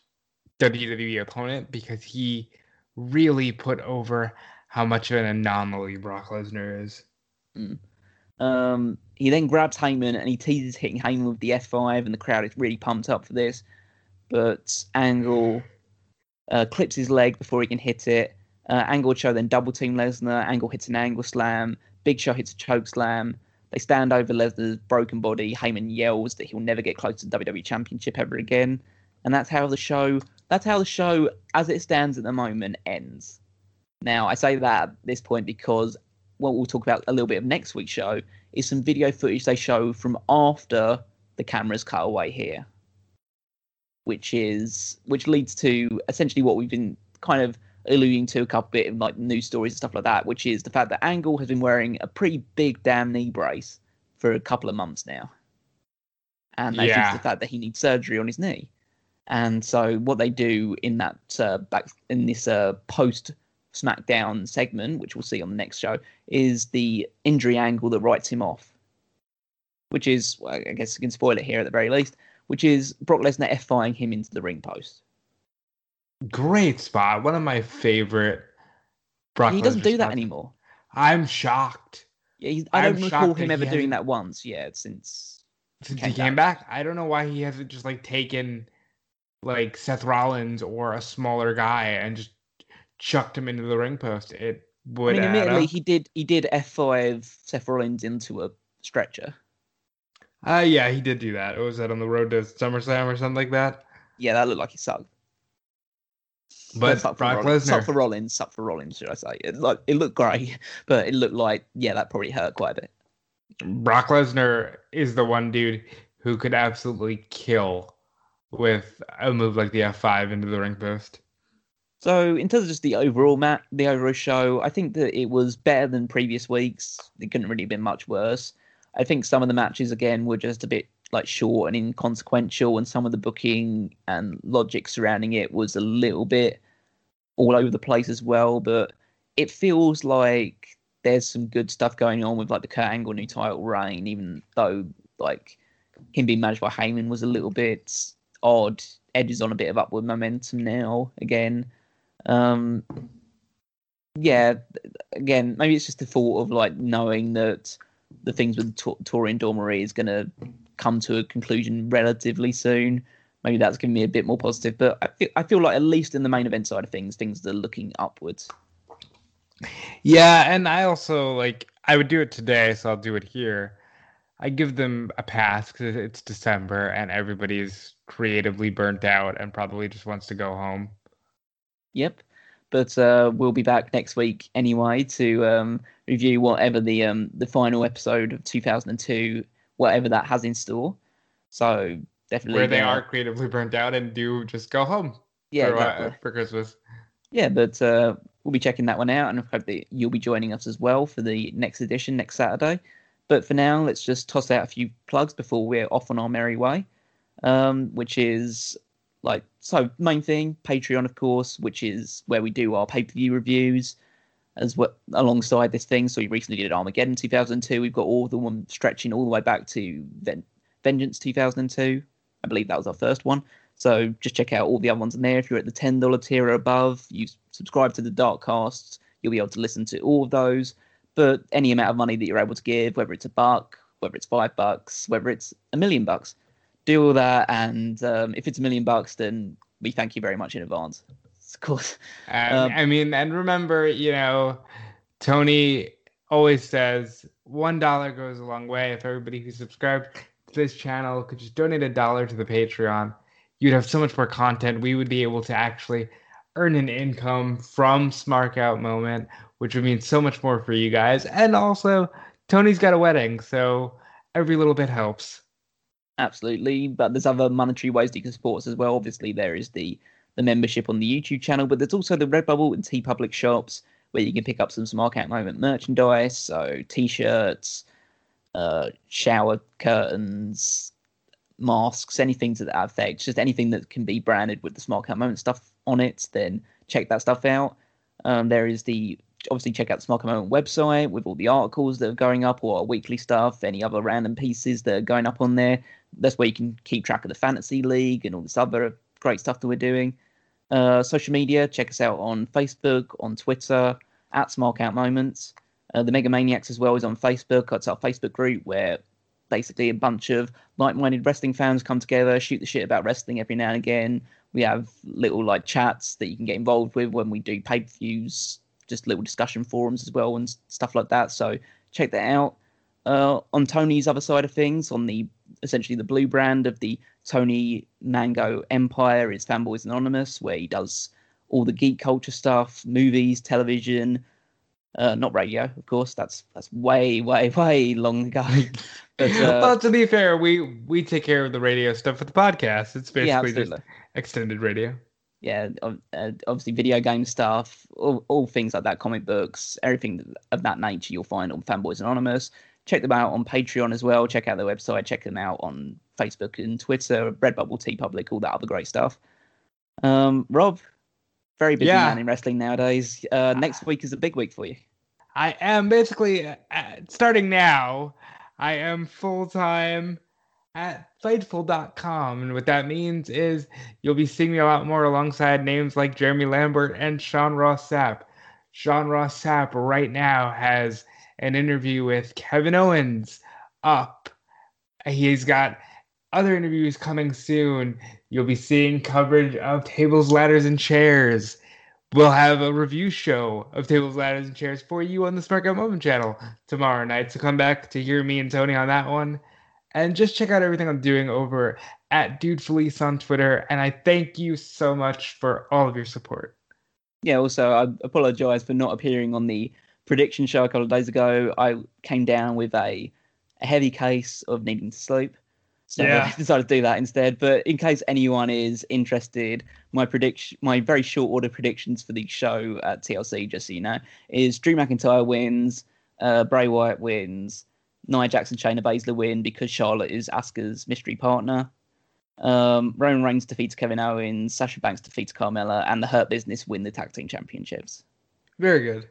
WWE opponent because he really put over how much of an anomaly Brock Lesnar is.
Mm. Um, he then grabs Heyman and he teases hitting Heyman with the F5, and the crowd is really pumped up for this. But Angle uh, clips his leg before he can hit it. Uh, Angle Show then double team Lesnar. Angle hits an angle slam. Big Show hits a choke slam. They stand over Lesnar's broken body. Heyman yells that he'll never get close to the WWE Championship ever again, and that's how the show. That's how the show, as it stands at the moment, ends. Now I say that at this point because what we'll talk about a little bit of next week's show is some video footage they show from after the cameras cut away here, which is which leads to essentially what we've been kind of alluding to a couple bit of like news stories and stuff like that, which is the fact that Angle has been wearing a pretty big damn knee brace for a couple of months now, and that's yeah. the fact that he needs surgery on his knee. And so what they do in that uh, back in this uh, post SmackDown segment, which we'll see on the next show, is the injury angle that writes him off. Which is, well, I guess I can spoil it here at the very least, which is Brock Lesnar F5ing him into the ring post.
Great spot. One of my favorite
Brock He doesn't Lesnar do that anymore.
I'm shocked.
Yeah, I don't recall him ever doing that once. Yeah, since
since he came back. I don't know why he hasn't just like taken like Seth Rollins or a smaller guy and just chucked him into the ring post. It would. I mean, admittedly,
he did. He did F five Seth Rollins into a stretcher.
Uh yeah, he did do that. What was that on the road to SummerSlam or something like that?
Yeah, that looked like he sucked.
But sucked
Brock
Lesnar,
sucked for Rollins, sucked for Rollins, should I say? It like it looked great, [LAUGHS] but it looked like yeah, that probably hurt quite a bit.
Brock Lesnar is the one dude who could absolutely kill with a move like the F5 into the ring post.
So in terms of just the overall mat, the overall show, I think that it was better than previous weeks. It couldn't really have been much worse. I think some of the matches again were just a bit like short and inconsequential, and some of the booking and logic surrounding it was a little bit all over the place as well. But it feels like there's some good stuff going on with like the Kurt Angle new title reign, even though like him being managed by Heyman was a little bit odd. Edge is on a bit of upward momentum now again. Um, yeah, again, maybe it's just the thought of like knowing that the things with Tor- Torrie and Dawn is going to come to a conclusion relatively soon. Maybe that's giving me a bit more positive, but I feel, I feel like at least in the main event side of things, things are looking upwards.
Yeah, and I also like I would do it today, so I'll do it here. I give them a pass because it's December and everybody's creatively burnt out and probably just wants to go home.
Yep. But uh, we'll be back next week anyway to um, review whatever the um, the final episode of 2002, whatever that has in store. So definitely
where they uh, are creatively burnt out and do just go home.
Yeah,
for,
exactly.
uh, for Christmas.
Yeah, but uh, we'll be checking that one out, and I hope that you'll be joining us as well for the next edition next Saturday. But for now, let's just toss out a few plugs before we're off on our merry way, um, which is like so main thing patreon of course which is where we do our pay-per-view reviews as well alongside this thing so we recently did armageddon 2002 we've got all the them stretching all the way back to Ven- vengeance 2002 i believe that was our first one so just check out all the other ones in there if you're at the $10 tier or above you subscribe to the dark casts you'll be able to listen to all of those but any amount of money that you're able to give whether it's a buck whether it's five bucks whether it's a million bucks do all that, and um, if it's a million bucks, then we thank you very much in advance. Of course.
Um, I mean, and remember, you know, Tony always says one dollar goes a long way. If everybody who subscribed this channel could just donate a dollar to the Patreon, you'd have so much more content. We would be able to actually earn an income from Smark Out Moment, which would mean so much more for you guys. And also, Tony's got a wedding, so every little bit helps.
Absolutely, but there's other monetary ways that you can support us as well. Obviously, there is the the membership on the YouTube channel, but there's also the Redbubble and TeePublic shops where you can pick up some Smark Out Moment merchandise, so t-shirts, uh, shower curtains, masks, anything to that effect, just anything that can be branded with the Smark Out Moment stuff on it, then check that stuff out. Um, there is the obviously check out the Smark Out Moment website with all the articles that are going up or our weekly stuff, any other random pieces that are going up on there. That's where you can keep track of the fantasy league and all this other great stuff that we're doing. Uh, social media, check us out on Facebook, on Twitter, at Smark Out Moments. Uh, the Mega Maniacs as well is on Facebook. It's our Facebook group where basically a bunch of like-minded wrestling fans come together, shoot the shit about wrestling every now and again. We have little like chats that you can get involved with when we do pay-per-views, just little discussion forums as well and stuff like that. So check that out. Uh, on Tony's other side of things, on the essentially the blue brand of the Tony Mango Empire is Fanboys Anonymous, where he does all the geek culture stuff, movies, television, uh, not radio, of course. That's that's way, way, way long ago. [LAUGHS]
but, uh, well, to be fair, we we take care of the radio stuff for the podcast. It's basically yeah, just extended radio.
Yeah, uh, obviously video game stuff, all, all things like that, comic books, everything of that nature you'll find on Fanboys Anonymous. Check them out on Patreon as well. Check out their website. Check them out on Facebook and Twitter, Redbubble, TeePublic, all that other great stuff. Um, Rob, very busy yeah. man in wrestling nowadays. Uh, next week is a big week for you.
I am basically uh, starting now. I am full time at Fightful.com. And what that means is you'll be seeing me a lot more alongside names like Jeremy Lambert and Sean Ross Sapp. Sean Ross Sapp right now has an interview with Kevin Owens up. He's got other interviews coming soon. You'll be seeing coverage of tables, ladders, and chairs. We'll have a review show of tables, ladders, and chairs for you on the Smark Out Moment channel tomorrow night. So come back to hear me and Tony on that one. And just check out everything I'm doing over at Dude Felice on Twitter. And I thank you so much for all of your support.
Yeah, also, I apologize for not appearing on the prediction show a couple of days ago. I came down with a, a heavy case of needing to sleep. So yeah. I decided to do that instead. But in case anyone is interested, my prediction, my very short order predictions for the show at TLC, just so you know, is Drew McIntyre wins, uh, Bray Wyatt wins, Nia Jackson, Shayna Baszler win because Charlotte is Asuka's mystery partner. Um, Roman Reigns defeats Kevin Owens, Sasha Banks defeats Carmella, and the Hurt Business win the tag team championships.
Very good.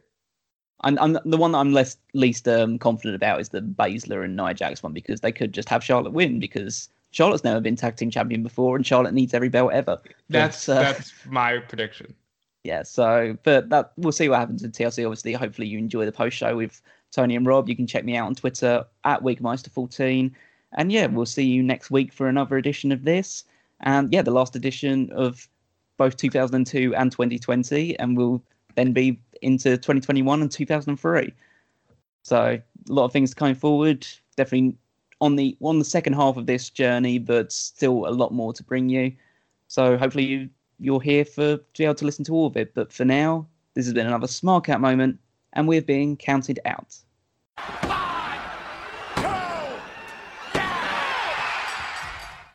I'm, I'm the one that I'm less least um, confident about is the Baszler and Nia Jax one because they could just have Charlotte win because Charlotte's never been tag team champion before and Charlotte needs every belt ever.
That's but, uh, that's my prediction. [LAUGHS]
Yeah, so but that we'll see what happens in TLC. Obviously, hopefully you enjoy the post show with Tony and Rob. You can check me out on Twitter at Weekmeister14. And yeah, we'll see you next week for another edition of this. And yeah, the last edition of both 2002 and 2020. And we'll then be into 2021 and 2003. So a lot of things coming forward. Definitely on the on the second half of this journey, but still a lot more to bring you. So hopefully you you're here for to be able to listen to all of it. But for now, this has been another Smark Out moment, and we're being counted out.